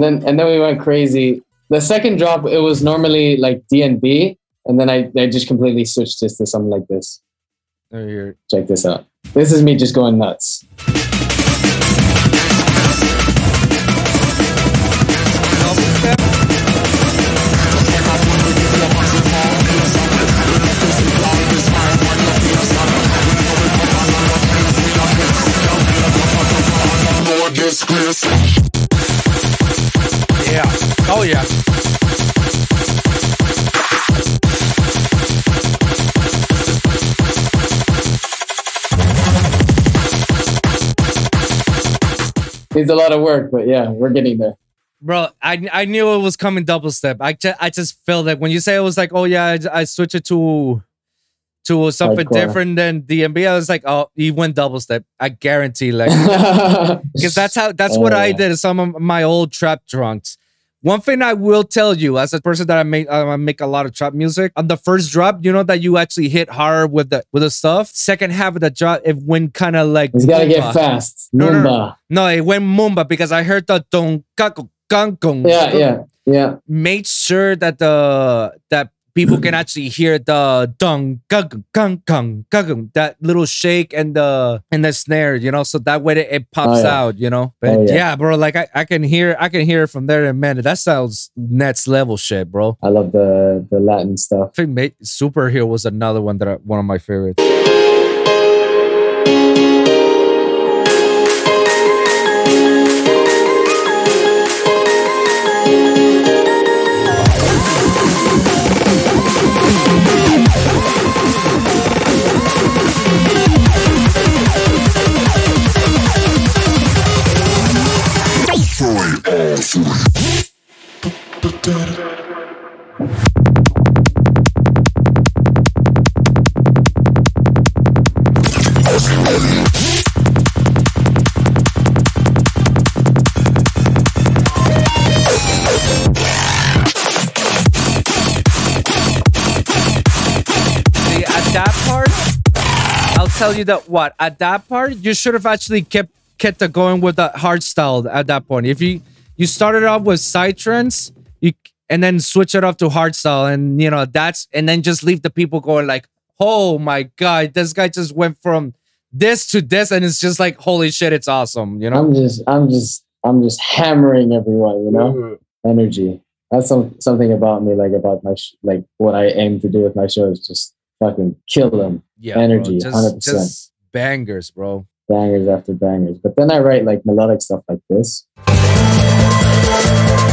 And then and then we went crazy. The second drop, it was normally like D and B, and then I, I just completely switched this to something like this. There you Check this out. This is me just going nuts. Yeah. Oh yeah. Needs a lot of work, but yeah, we're getting there. Bro, I I knew it was coming double step. I just I just felt it when you say it was like, oh yeah, I, I switch it to to something Hardcore. different than DMB. I was like, oh, he went double step. I guarantee, like, because that's how that's what Oh, I did some of my old trap drunks. One thing I will tell you, as a person that I make, I make a lot of trap music. On the first drop, you know that you actually hit hard with the with the stuff. Second half of the drop, it went kind of like He's got to get fast. No, no, no. No, it went mumba because I heard the don kako gong Yeah, yeah, yeah. Made sure that the that people can actually hear the dung gung gung gung gung that little shake and the and the snare, you know, so that way it, it pops Oh, yeah. out, you know. But Oh, yeah. yeah. bro, like I, I can hear I can hear it from there and man, that sounds next level shit, bro. I love the the Latin stuff. I think Superhero was another one that I, one of my favorites. That part, I'll tell you that what at that part you should have actually kept kept going with the hard style at that point. If you you started off with psytrance, you and then switch it off to hard style, and you know that's and then just leave the people going like, oh my god, this guy just went from this to this, and it's just like holy shit, it's awesome. You know. I'm just, I'm just, I'm just hammering everyone. You know, energy. That's some something about me, like about my, sh- like what I aim to do with my shows. Just fucking kill them, yeah, energy, bro. 100%. Just, just bangers, bro. bangers after bangers. But then I write like melodic stuff like this. Thank you.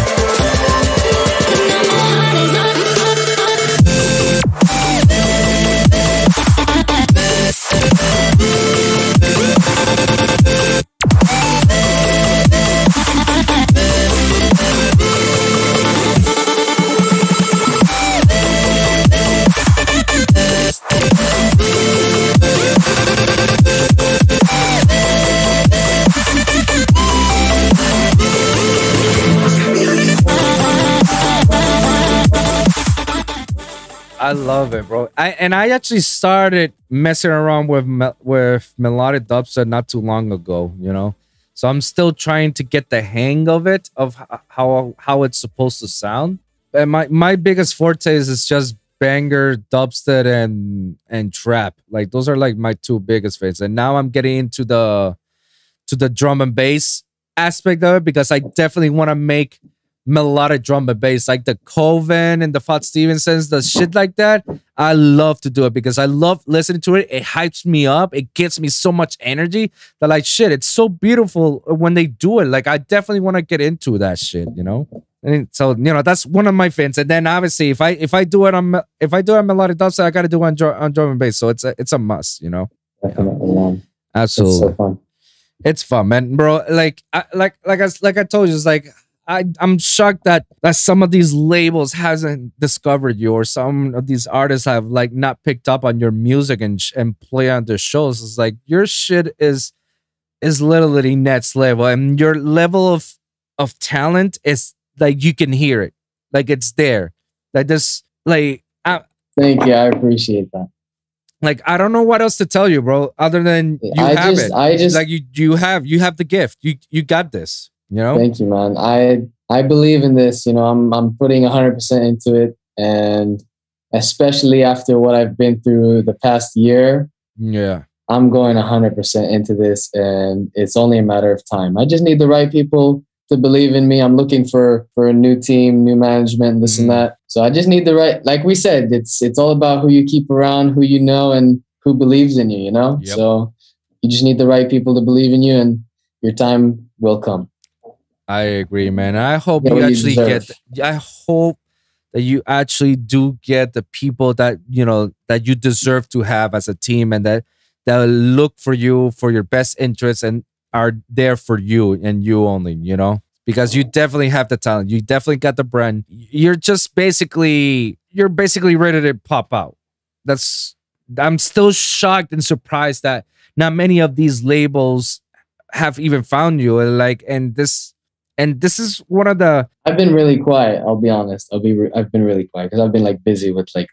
I love it, bro. I and I actually started messing around with with melodic dubstep not too long ago. You know, so I'm still trying to get the hang of it, of how how it's supposed to sound. And my my biggest forte is, is just banger dubstep and and trap. Like those are like my two biggest favorites. And now I'm getting into the to the drum and bass aspect of it because I definitely want to make melodic drum and bass, like the Koven and the Fox Stevensons, the shit like that. I love to do it because I love listening to it. It hypes me up. It gives me so much energy that like shit. It's so beautiful when they do it. Like I definitely want to get into that shit, you know. And so you know that's one of my fans. And then obviously if I if I do it on if I do it on melodic dubstep, I got to do it on, drum- on drum and bass. So it's a it's a must, you know. Definitely, man. It's Absolutely so fun. it's fun, man, bro. Like, I, like, like I, like I told you, it's like I, I'm shocked that that some of these labels hasn't discovered you, or some of these artists have like not picked up on your music and and play on their shows. It's like your shit is is literally next level, and your level of of talent is like you can hear it, like it's there. Like this, like I, Thank you. I appreciate that. like I don't know what else to tell you, bro, other than you I have just, it. I just, like you you have you have the gift. You you got this. You know. Thank you, man. I I believe in this. You know, I'm I'm putting 100 percent into it, and especially after what I've been through the past year, Yeah. I'm going 100 percent into this, and it's only a matter of time. I just need the right people to believe in me. I'm looking for for a new team, new management, this Mm. and that. So I just need the right. Like we said, it's it's all about who you keep around, who you know, and who believes in you. You know. Yep. So you just need the right people to believe in you, and your time will come. I agree, man. I hope Get you what you actually get. I hope that you actually do get the people that you know that you deserve to have as a team, and that that look for you for your best interests and are there for you and you only. You know, because you definitely have the talent. You definitely got the brand. You're just basically you're basically ready to pop out. That's. I'm still shocked and surprised that not many of these labels have even found you. And like, and this and this is one of the I've been really quiet. I'll be honest. I'll be. Re- I've been really quiet because I've been like busy with like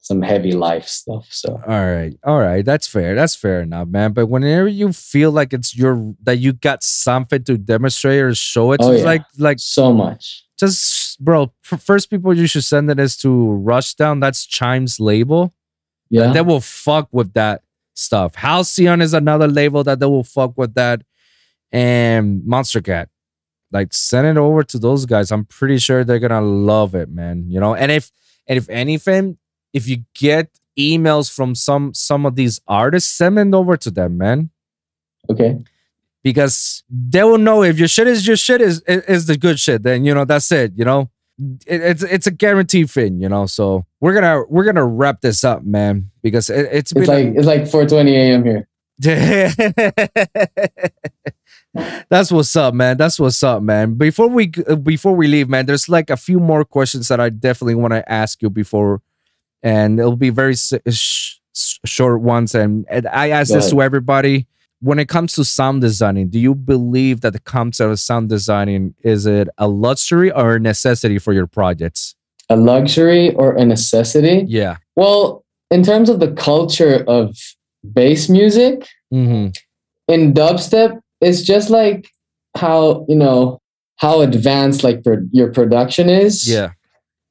some heavy life stuff. So all right all right that's fair that's fair enough man but whenever you feel like it's your that you got something to demonstrate or show it Oh, it's yeah. like like so much. just bro first people you should send it is to rushdown that's chimes label Yeah. they will fuck with that stuff halcyon is another label that they will fuck with that and Monstercat like send it over to those guys i'm pretty sure they're gonna love it man you know and if and if anything if you get emails from some some of these artists send it over to them man okay. because they will know if your shit is your shit is is the good shit then you know that's it you know it, it's it's a guaranteed thing you know so we're gonna we're gonna wrap this up man because it, it's been like it's like 4:20 a.m. here. That's what's up, man. That's what's up, man. Before we uh, before we leave, man, there's like a few more questions that I definitely want to ask you before, and it'll be very uh, sh- sh- short ones. And, and I ask this to everybody: when it comes to sound designing, do you believe that the concept of sound designing is it a luxury or a necessity for your projects? A luxury or a necessity? Yeah. Well, in terms of the culture of bass music Mm-hmm. in dubstep, it's just like how you know how advanced like pro- your production is. Yeah.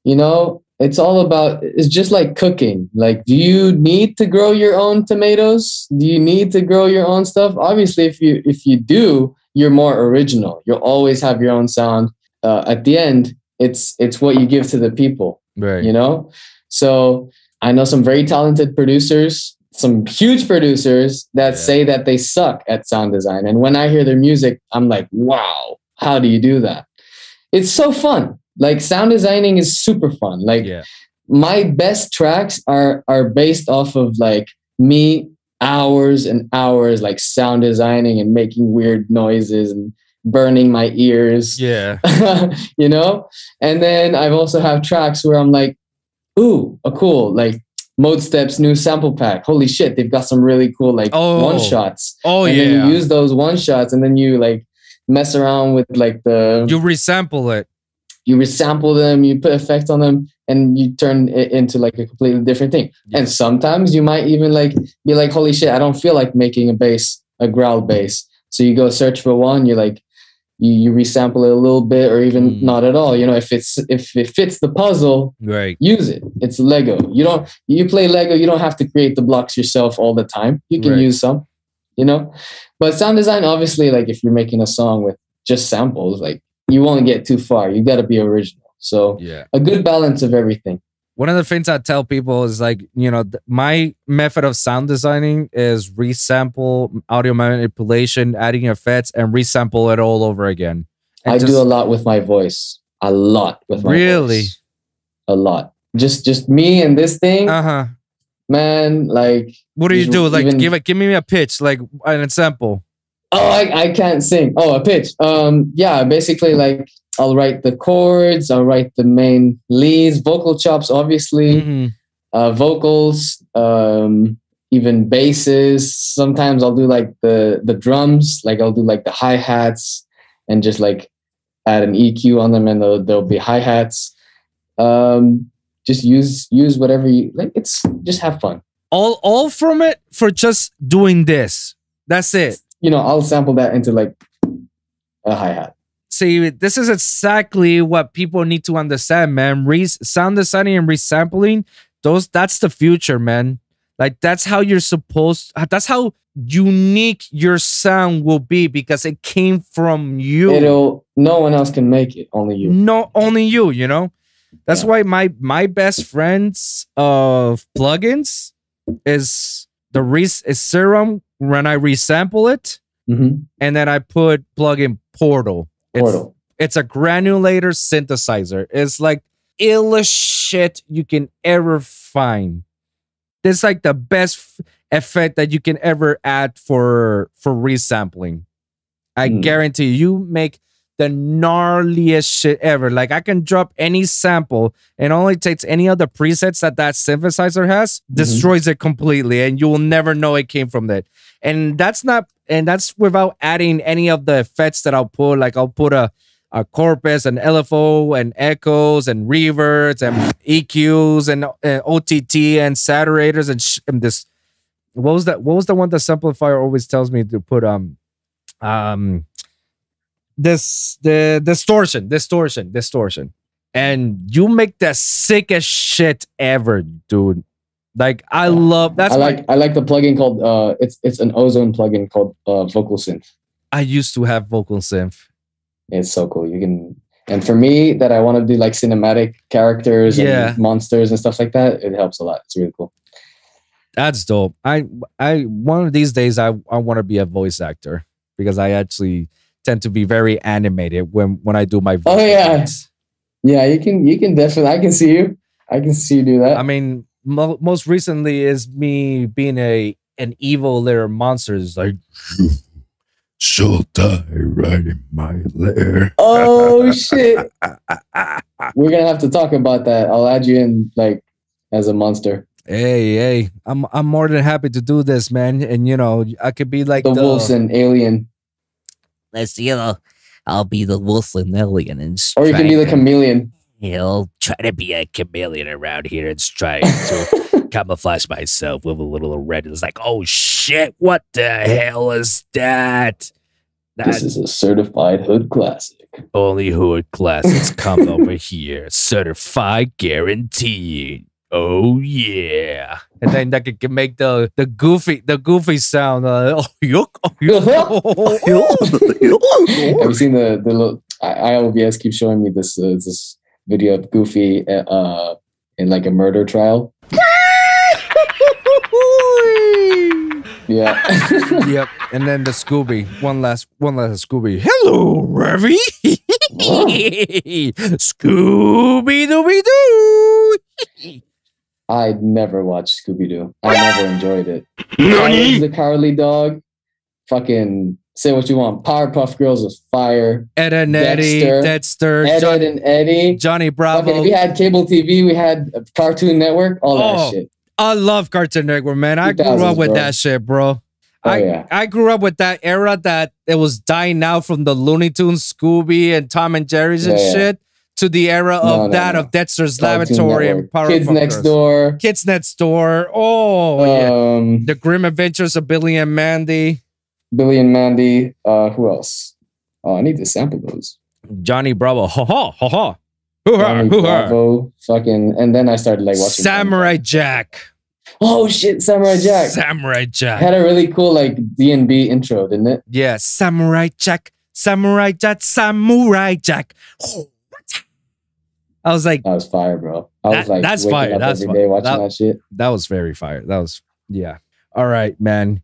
you know it's all about it's just like cooking like do you need to grow your own tomatoes do you need to grow your own stuff obviously if you if you do you're more original you'll always have your own sound uh, at the end it's it's what you give to the people Right. you know so i know some very talented producers some huge producers that Yeah. say that they suck at sound design and when i hear their music i'm like wow how do you do that it's so fun like sound designing is super fun like yeah. my best tracks are are based off of like me hours and hours like sound designing and making weird noises and burning my ears Yeah. you know and then i've also have tracks where i'm like ooh a cool like Modestep's new sample pack holy shit they've got some really cool like Oh. one shots Oh and yeah. then you use those one shots and then you like mess around with like the you resample it. you resample them, you put effects on them, and you turn it into like a completely different thing. And sometimes you might even like be like, holy shit, I don't feel like making a bass, a growl bass. So you go search for one, you're like, you, you resample it a little bit or even Mm. not at all. You know, if it's if it fits the puzzle, Right. use it. It's Lego. You don't you play Lego, you don't have to create the blocks yourself all the time. You can Right. use some, you know. But sound design, obviously, like if you're making a song with just samples, like you won't get too far. You gotta be original. So Yeah. a good balance of everything. One of the things I tell people is like, you know, th- my method of sound designing is resample, audio manipulation, adding effects, and resample it all over again. And I just- do a lot with my voice. A lot with my Really? voice. A lot. Just just me and this thing, Uh-huh. man, like What do you do? Like even- give it give me a pitch, like an example. Oh, I, I can't sing. Oh, a pitch. Um, yeah, basically like I'll write the chords, I'll write the main leads, vocal chops, obviously, Mhm. uh, vocals, um, even basses. Sometimes I'll do like the the drums, like I'll do like the hi hats and just like add an EQ on them, and there'll, there'll be hi hats. Um, just use use whatever you like. It's just have fun. All all from it for just doing this. That's it. You know, I'll sample that into like a hi hat. See, this is exactly what people need to understand, man. Re- sound designing and resampling, those that's the future, man. Like that's how you're supposed that's how unique your sound will be because it came from you. It'll no one else can make it, only you. No, only you, you know? That's Yeah. why my my best friends of plugins is the res is serum when I resample it Mm-hmm. and then I put plugin portal. It's, Portal. it's a granulator synthesizer. It's like illest shit you can ever find. It's like the best effect that you can ever add for for resampling. I Hmm. guarantee you, you make the gnarliest shit ever. Like I can drop any sample and only takes any of the presets that that synthesizer has, destroys it completely, and you will never know it came from that. And that's not, and that's without adding any of the effects that I'll put. Like I'll put a a corpus and LFO and echoes and reverbs and EQs and uh, OTT and saturators and, sh- and this. What was that? What was the one the simplifier always tells me to put? Um, um, this the distortion, distortion, distortion, and you make the sickest shit ever, dude. Like I love that's I like I like the plugin called uh it's it's an ozone plugin called uh vocal synth. I used to have vocal synth. It's so cool. You can and for me that I want to do like cinematic characters Yeah. and monsters and stuff like that, it helps a lot. It's really cool. That's dope. I I one of these days I I want to be a voice actor because I actually tend to be very animated when when I do my oh, voice. Oh, yeah. lines. Yeah, you can you can definitely I can see you. I can see you do that. I mean, mo- most recently is me being a an evil little monster. It's like She'll die right in my lair. oh shit. We're gonna have to talk about that. I'll add you in like as a monster. Hey, hey, I'm I'm more than happy to do this, man. And you know, I could be like The the, Wilson alien. Let's you know, I'll be the Wilson alien and Or you can be the chameleon. He'll try to be a chameleon around here and try to camouflage myself with a little red. It's like, oh shit, what the hell is that? This is a certified hood classic. Only hood classics come over here. Certified guaranteed. Oh yeah. And then that could make the the goofy the goofy sound. Uh, oh, yuck, oh, yuck. Have you seen the the little? I, ILBS keeps showing me this uh, this video of Goofy uh, uh, in like a murder trial. Yeah. yep. And then the Scooby. One last one last Scooby. Hello, Ravi. Scooby Dooby Doo. I never watched Scooby Doo. I never enjoyed it. The Cowardly Dog. Fucking say what you want. Powerpuff Girls was fire. Ed and Eddie, Dexter. Ed, Edd n Eddy. Johnny Fucking, Bravo. we had cable TV. We had Cartoon Network. All that Oh, shit. I love Cartoon Network, man. I grew up with bro. that shit, bro. Oh, I, yeah. I grew up with that era that it was dying out from the Looney Tunes, Scooby, and Tom and Jerry's and Yeah, yeah. Shit to the era of No, no, that no. of Dexter's Laboratory and Network. Powerpuff Kids Next Door. Kids Next Door. Oh, yeah. Um, The Grim Adventures of Billy and Mandy. Billy and Mandy. Uh, who else? Oh, I need to sample those. Johnny Bravo. Ha ha ha ha. Hoo ha Johnny hoo ha. Bravo. Fucking, and then I started like watching Samurai Jack. Oh shit, Samurai Jack. Samurai Jack. had a really cool like D and B intro, didn't it? Yeah, Samurai Jack. Samurai Jack. Samurai Jack. I was like, That was fire, bro. I was like that's fire. That's every fire. day watching That- that, shit. that was very fire. That was yeah. All right, man.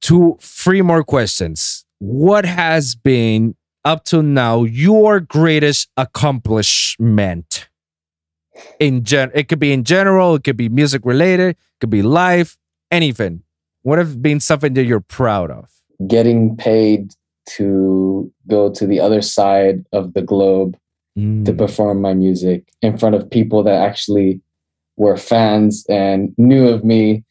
Two, three more questions. What has been up to now your greatest accomplishment? In gen, it could be in general. It could be music related. It could be life. Anything. What have been something that you're proud of? Getting paid to go to the other side of the globe Mm. to perform my music in front of people that actually were fans and knew of me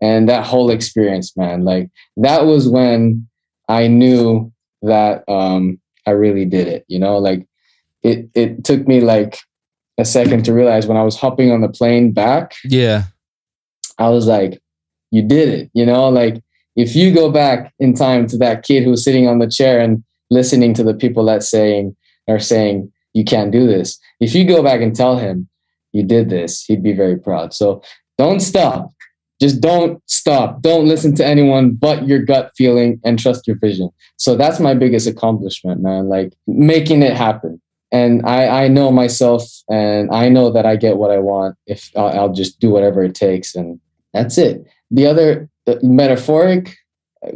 and that whole experience man like that was when i knew that um i really did it you know like it it took me like a second to realize when i was hopping on the plane back Yeah. I was like, you did it. You know, like if you go back in time to that kid who's sitting on the chair and listening to the people that saying are saying you can't do this. If you go back and tell him you did this, he'd be very proud. So don't stop. Just don't stop. Don't listen to anyone but your gut feeling and trust your vision. So that's my biggest accomplishment, man. Like making it happen. And I, I know myself and I know that I get what I want if I'll, I'll just do whatever it takes. And that's it. The other the metaphoric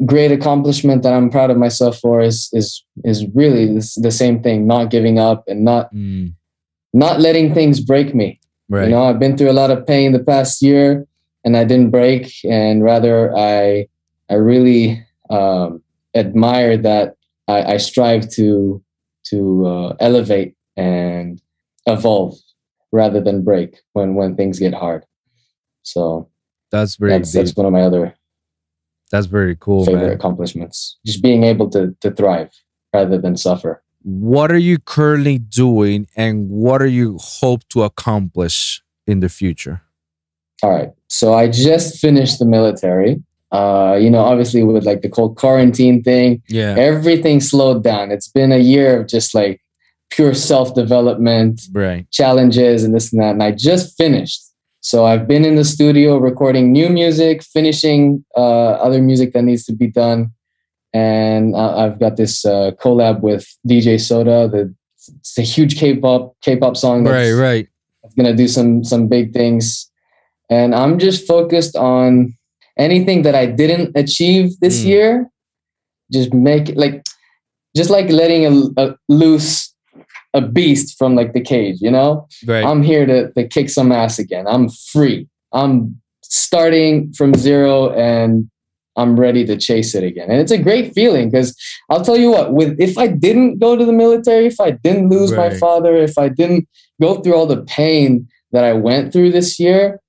great accomplishment that I'm proud of myself for is is is really this, the same thing, not giving up and not Mm, not letting things break me. right. You know, I've been through a lot of pain the past year and I didn't break and rather I I really um, admire that I, I strive to to uh, elevate and evolve rather than break when when things get hard. So that's very that's that's one of my other That's very cool, favorite man. accomplishments. Just being able to to thrive rather than suffer. What are you currently doing and what are you hope to accomplish in the future? All right. So I just finished the military. Uh, you know, obviously with like the whole quarantine thing, Yeah. everything slowed down. It's been a year of just like pure self development, Right. challenges, and this and that. And I just finished. So I've been in the studio recording new music, finishing uh, other music that needs to be done, and I've got this uh, collab with DJ Soda. The it's a huge K-pop K-pop song. Right, that's- right. gonna do some some big things and i'm just focused on anything that i didn't achieve this Mm. year just make it like just like letting a, a loose a beast from like the cage you know? Right. i'm here to, to kick some ass again. I'm free. I'm starting from zero and i'm ready to chase it again. And it's a great feeling because i'll tell you what with if i didn't go to the military if i didn't lose my father if i didn't go through all the pain that i went through this year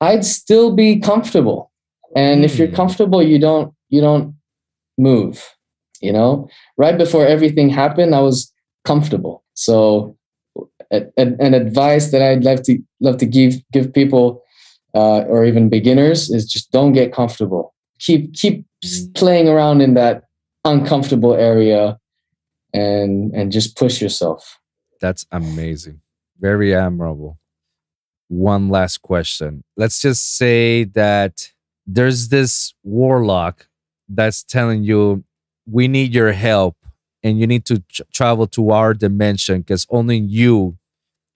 i'd still be comfortable. And if you're Hmm. comfortable you don't you don't move you know? Right before everything happened i was comfortable so a- a- an advice that i'd love to love to give give people uh, or even beginners is just don't get comfortable keep keep playing around in that uncomfortable area and and just push yourself. That's amazing. Very admirable. One last question. Let's just say that there's this warlock that's telling you, we need your help and you need to tr- travel to our dimension because only you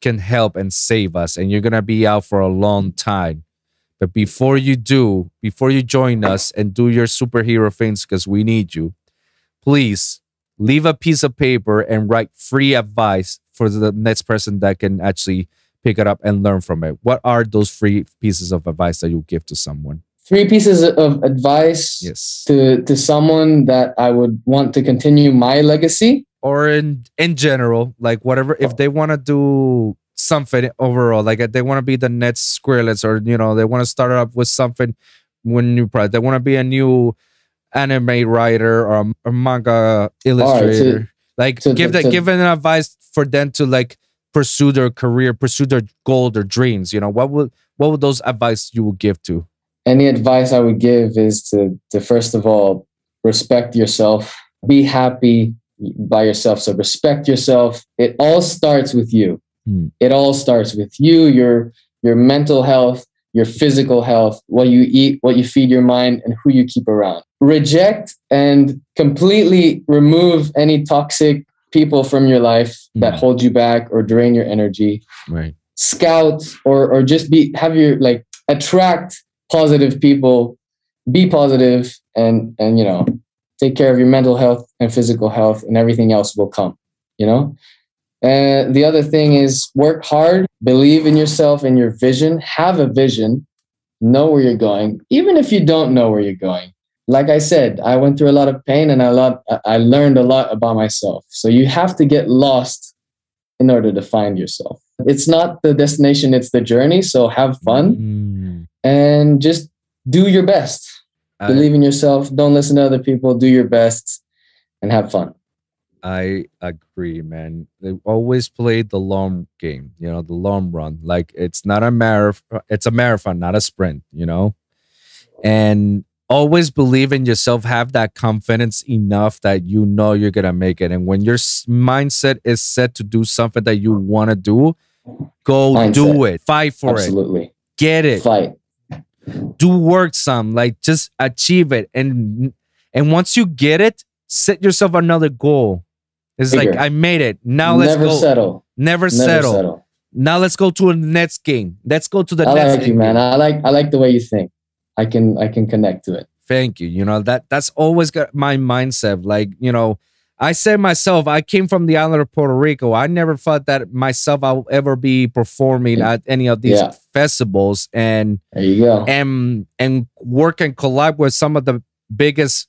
can help and save us. And you're going to be out for a long time. But before you do, before you join us and do your superhero things because we need you, please leave a piece of paper and write free advice for the next person that can actually pick it up and learn from it. What are those free pieces of advice that you give to someone? Three pieces of advice Yes. to to someone that I would want to continue my legacy. Or in in general, like whatever if they want to do something overall, like if they want to be the next Skrillex or you know, they want to start up with something when new project. They want to be a new anime writer or a, manga illustrator. like to- give to- that give an advice for them to like pursue their career, pursue their goal, their dreams. You know, what would what would those advice you would give to? Any advice I would give is to to first of all respect yourself, be happy by yourself. So respect yourself. It all starts with you. Hmm. It all starts with you, your your mental health, your physical health, what you eat, what you feed your mind, and who you keep around. Reject and completely remove any toxic people from your life that Hmm. hold you back or drain your energy Right. scout or or just be have your like attract positive people be positive and and you know take care of your mental health and physical health and everything else will come you know? And the other thing is work hard believe in yourself and your vision have a vision know where you're going even if you don't know where you're going. Like i said i went through a lot of pain and i lot i learned a lot about myself. So you have to get lost in order to find yourself. It's not the destination it's the journey so have fun. Mm, and just do your best. I, believe in yourself. Don't listen to other people. Do your best and have fun. I agree, man. They always play the long game, you know, the long run. Like it's not a marathon, it's a marathon, not a sprint, you know? And always believe in yourself, have that confidence enough that you know you're going to make it. And when your mindset is set to do something that you want to do, go do it, fight for it, absolutely. Get it, fight do work some, like just achieve it. And and once you get it, set yourself another goal. It's like I made it. Now let's never go. settle Never, never settle. settle, Now let's go to a next game. Let's go to the i next like you game. man i like i like the way you think i can i can connect to it Thank you. You know that that's always got my mindset. Like you know, I said myself, I came from the island of Puerto Rico. I never thought that myself I will ever be performing at any of these Yeah. festivals and there you go and and work and collab with some of the biggest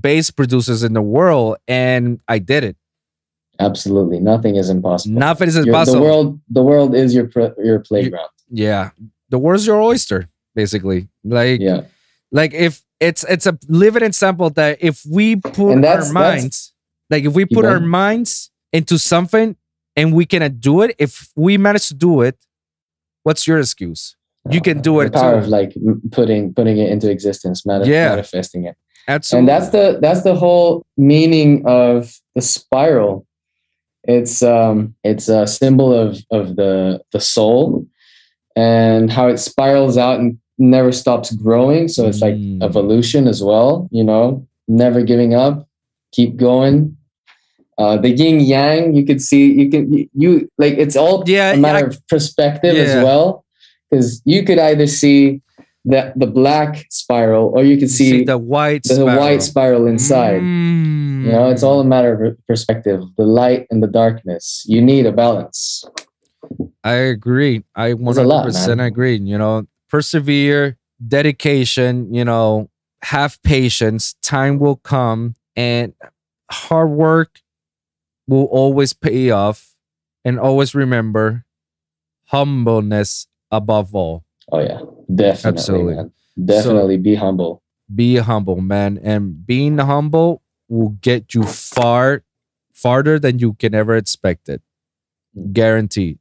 bass producers in the world. And I did it. absolutely nothing is impossible Nothing is Your- the world the world is your your playground yeah, the world's your oyster, basically. Like yeah like if it's it's a living example that if we put our minds like if we put our minds into something and we cannot do it if we manage to do it what's your excuse? You can do the it power too. of like putting putting it into existence mani- Yeah. manifesting it. Absolutely. and that's the that's the whole meaning of the spiral. It's um it's a symbol of of the the soul and how it spirals out and never stops growing. So it's like Mm. evolution as well you know never giving up keep going uh the yin yang you could see you can you, like it's all Yeah, a matter I- of perspective Yeah. as well because you could either see the the black spiral or you could see, see the white the spiral. white spiral inside. You know, it's all a matter of perspective, the light and the darkness. You need a balance. I agree. I There's a lot, 100% man. agree. You know, persevere, dedication, you know, have patience, time will come, and hard work will always pay off. And always remember humbleness above all. Oh yeah, definitely. Absolutely. man. Definitely be humble. Be humble, man. And being humble will get you far, farther than you can ever expect it. Mm. Guaranteed.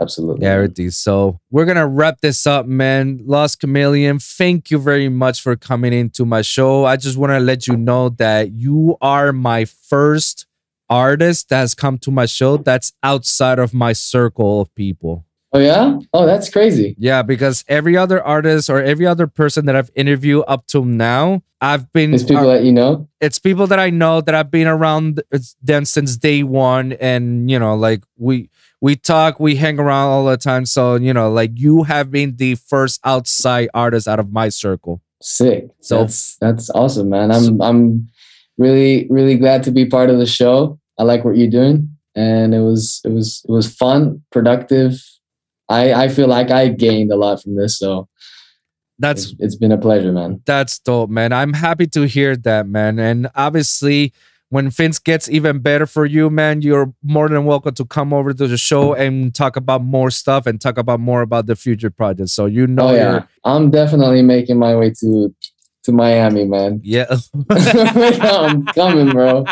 Absolutely. Guaranteed. So we're gonna wrap this up, man. Lost Chameleon, thank you very much for coming into my show. I just want to let you know that you are my first artist that has come to my show that's outside of my circle of people. Oh yeah. Oh, that's crazy. Yeah, because every other artist or every other person that I've interviewed up till now, I've been It's people uh, that you know. it's people that I know that I've been around them since day one, and you know, like we we talk, we hang around all the time. So you know, like you have been the first outside artist out of my circle. Sick. So- that's that's awesome, man. I'm I'm really really glad to be part of the show. I like what you're doing, and it was it was it was fun, productive. I I feel like I gained a lot from this, so That's it's, it's been a pleasure, man. That's dope, man. I'm happy to hear that, man. And obviously, when things gets even better for you, man, you're more than welcome to come over to the show and talk about more stuff and talk about more about the future projects. So you know, oh yeah, I'm definitely making my way to to Miami, man. yeah, I'm coming, bro.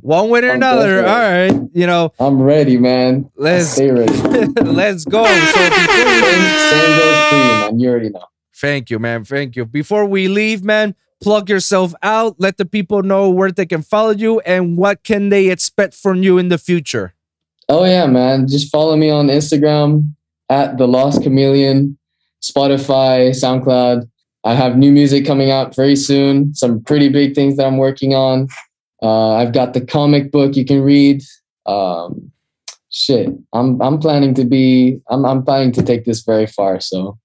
one way or I'm another. definitely- All right, you know, I'm ready, man. let's Stay ready. let's go. So Same, same goes for you, man. You already know. Thank you, man. Thank you. Before we leave, man, plug yourself out. Let the people know where they can follow you and what can they expect from you in the future. Oh yeah, man. Just follow me on Instagram at the Lost Chameleon, Spotify, SoundCloud. I have new music coming out very soon. Some pretty big things that I'm working on. Uh, I've got the comic book you can read. Um, shit, I'm I'm planning to be I'm I'm planning to take this very far. So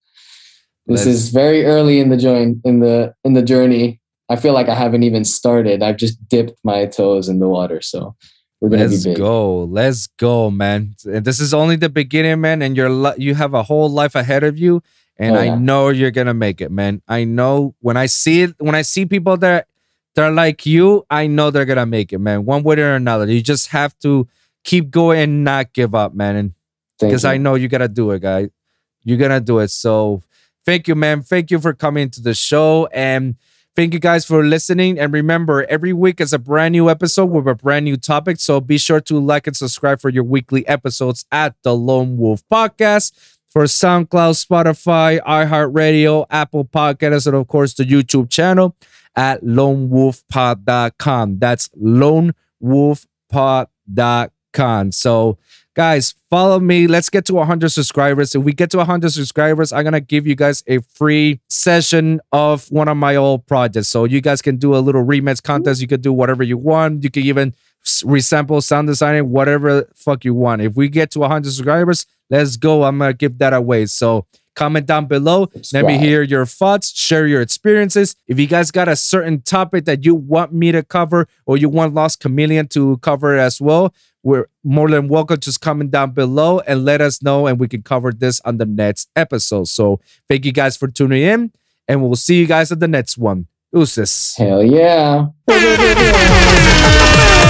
this is very early in the join in the in the journey. I feel like I haven't even started. I've just dipped my toes in the water. So we're gonna Let's go. Let's go, man. And this is only the beginning, man. And you're li- you have a whole life ahead of you. And Oh, I know you're gonna make it, man. I know when I see it, when I see people that they're like you, I know they're gonna make it, man. One way or another. You just have to keep going and not give up, man. And because. I know you gotta do it, guy. You're gonna do it. So thank you, man. Thank you for coming to the show. And thank you guys for listening. And remember, every week is a brand new episode with a brand new topic. So be sure to like and subscribe for your weekly episodes at the Lone Wolv Podcast. For SoundCloud, Spotify, iHeartRadio, Apple Podcasts, and of course the YouTube channel at lonewolfpod.com. That's lonewolfpod.com. So guys follow me. Let's get to 100 subscribers. If we get to 100 subscribers i'm gonna give you guys a free session of one of my old projects. So you guys can do a little remix contest. You can do whatever you want. You can even resample sound designing whatever fuck you want. If we get to 100 subscribers let's go. I'm gonna give that away. So comment down below. Let me hear your thoughts share your experiences. If you guys got a certain topic that you want me to cover or you want lost chameleon to cover as well we're more than welcome just comment down below and let us know and we can cover this on the next episode. So thank you guys for tuning in and we'll see you guys at the next one. Ooses. Hell yeah.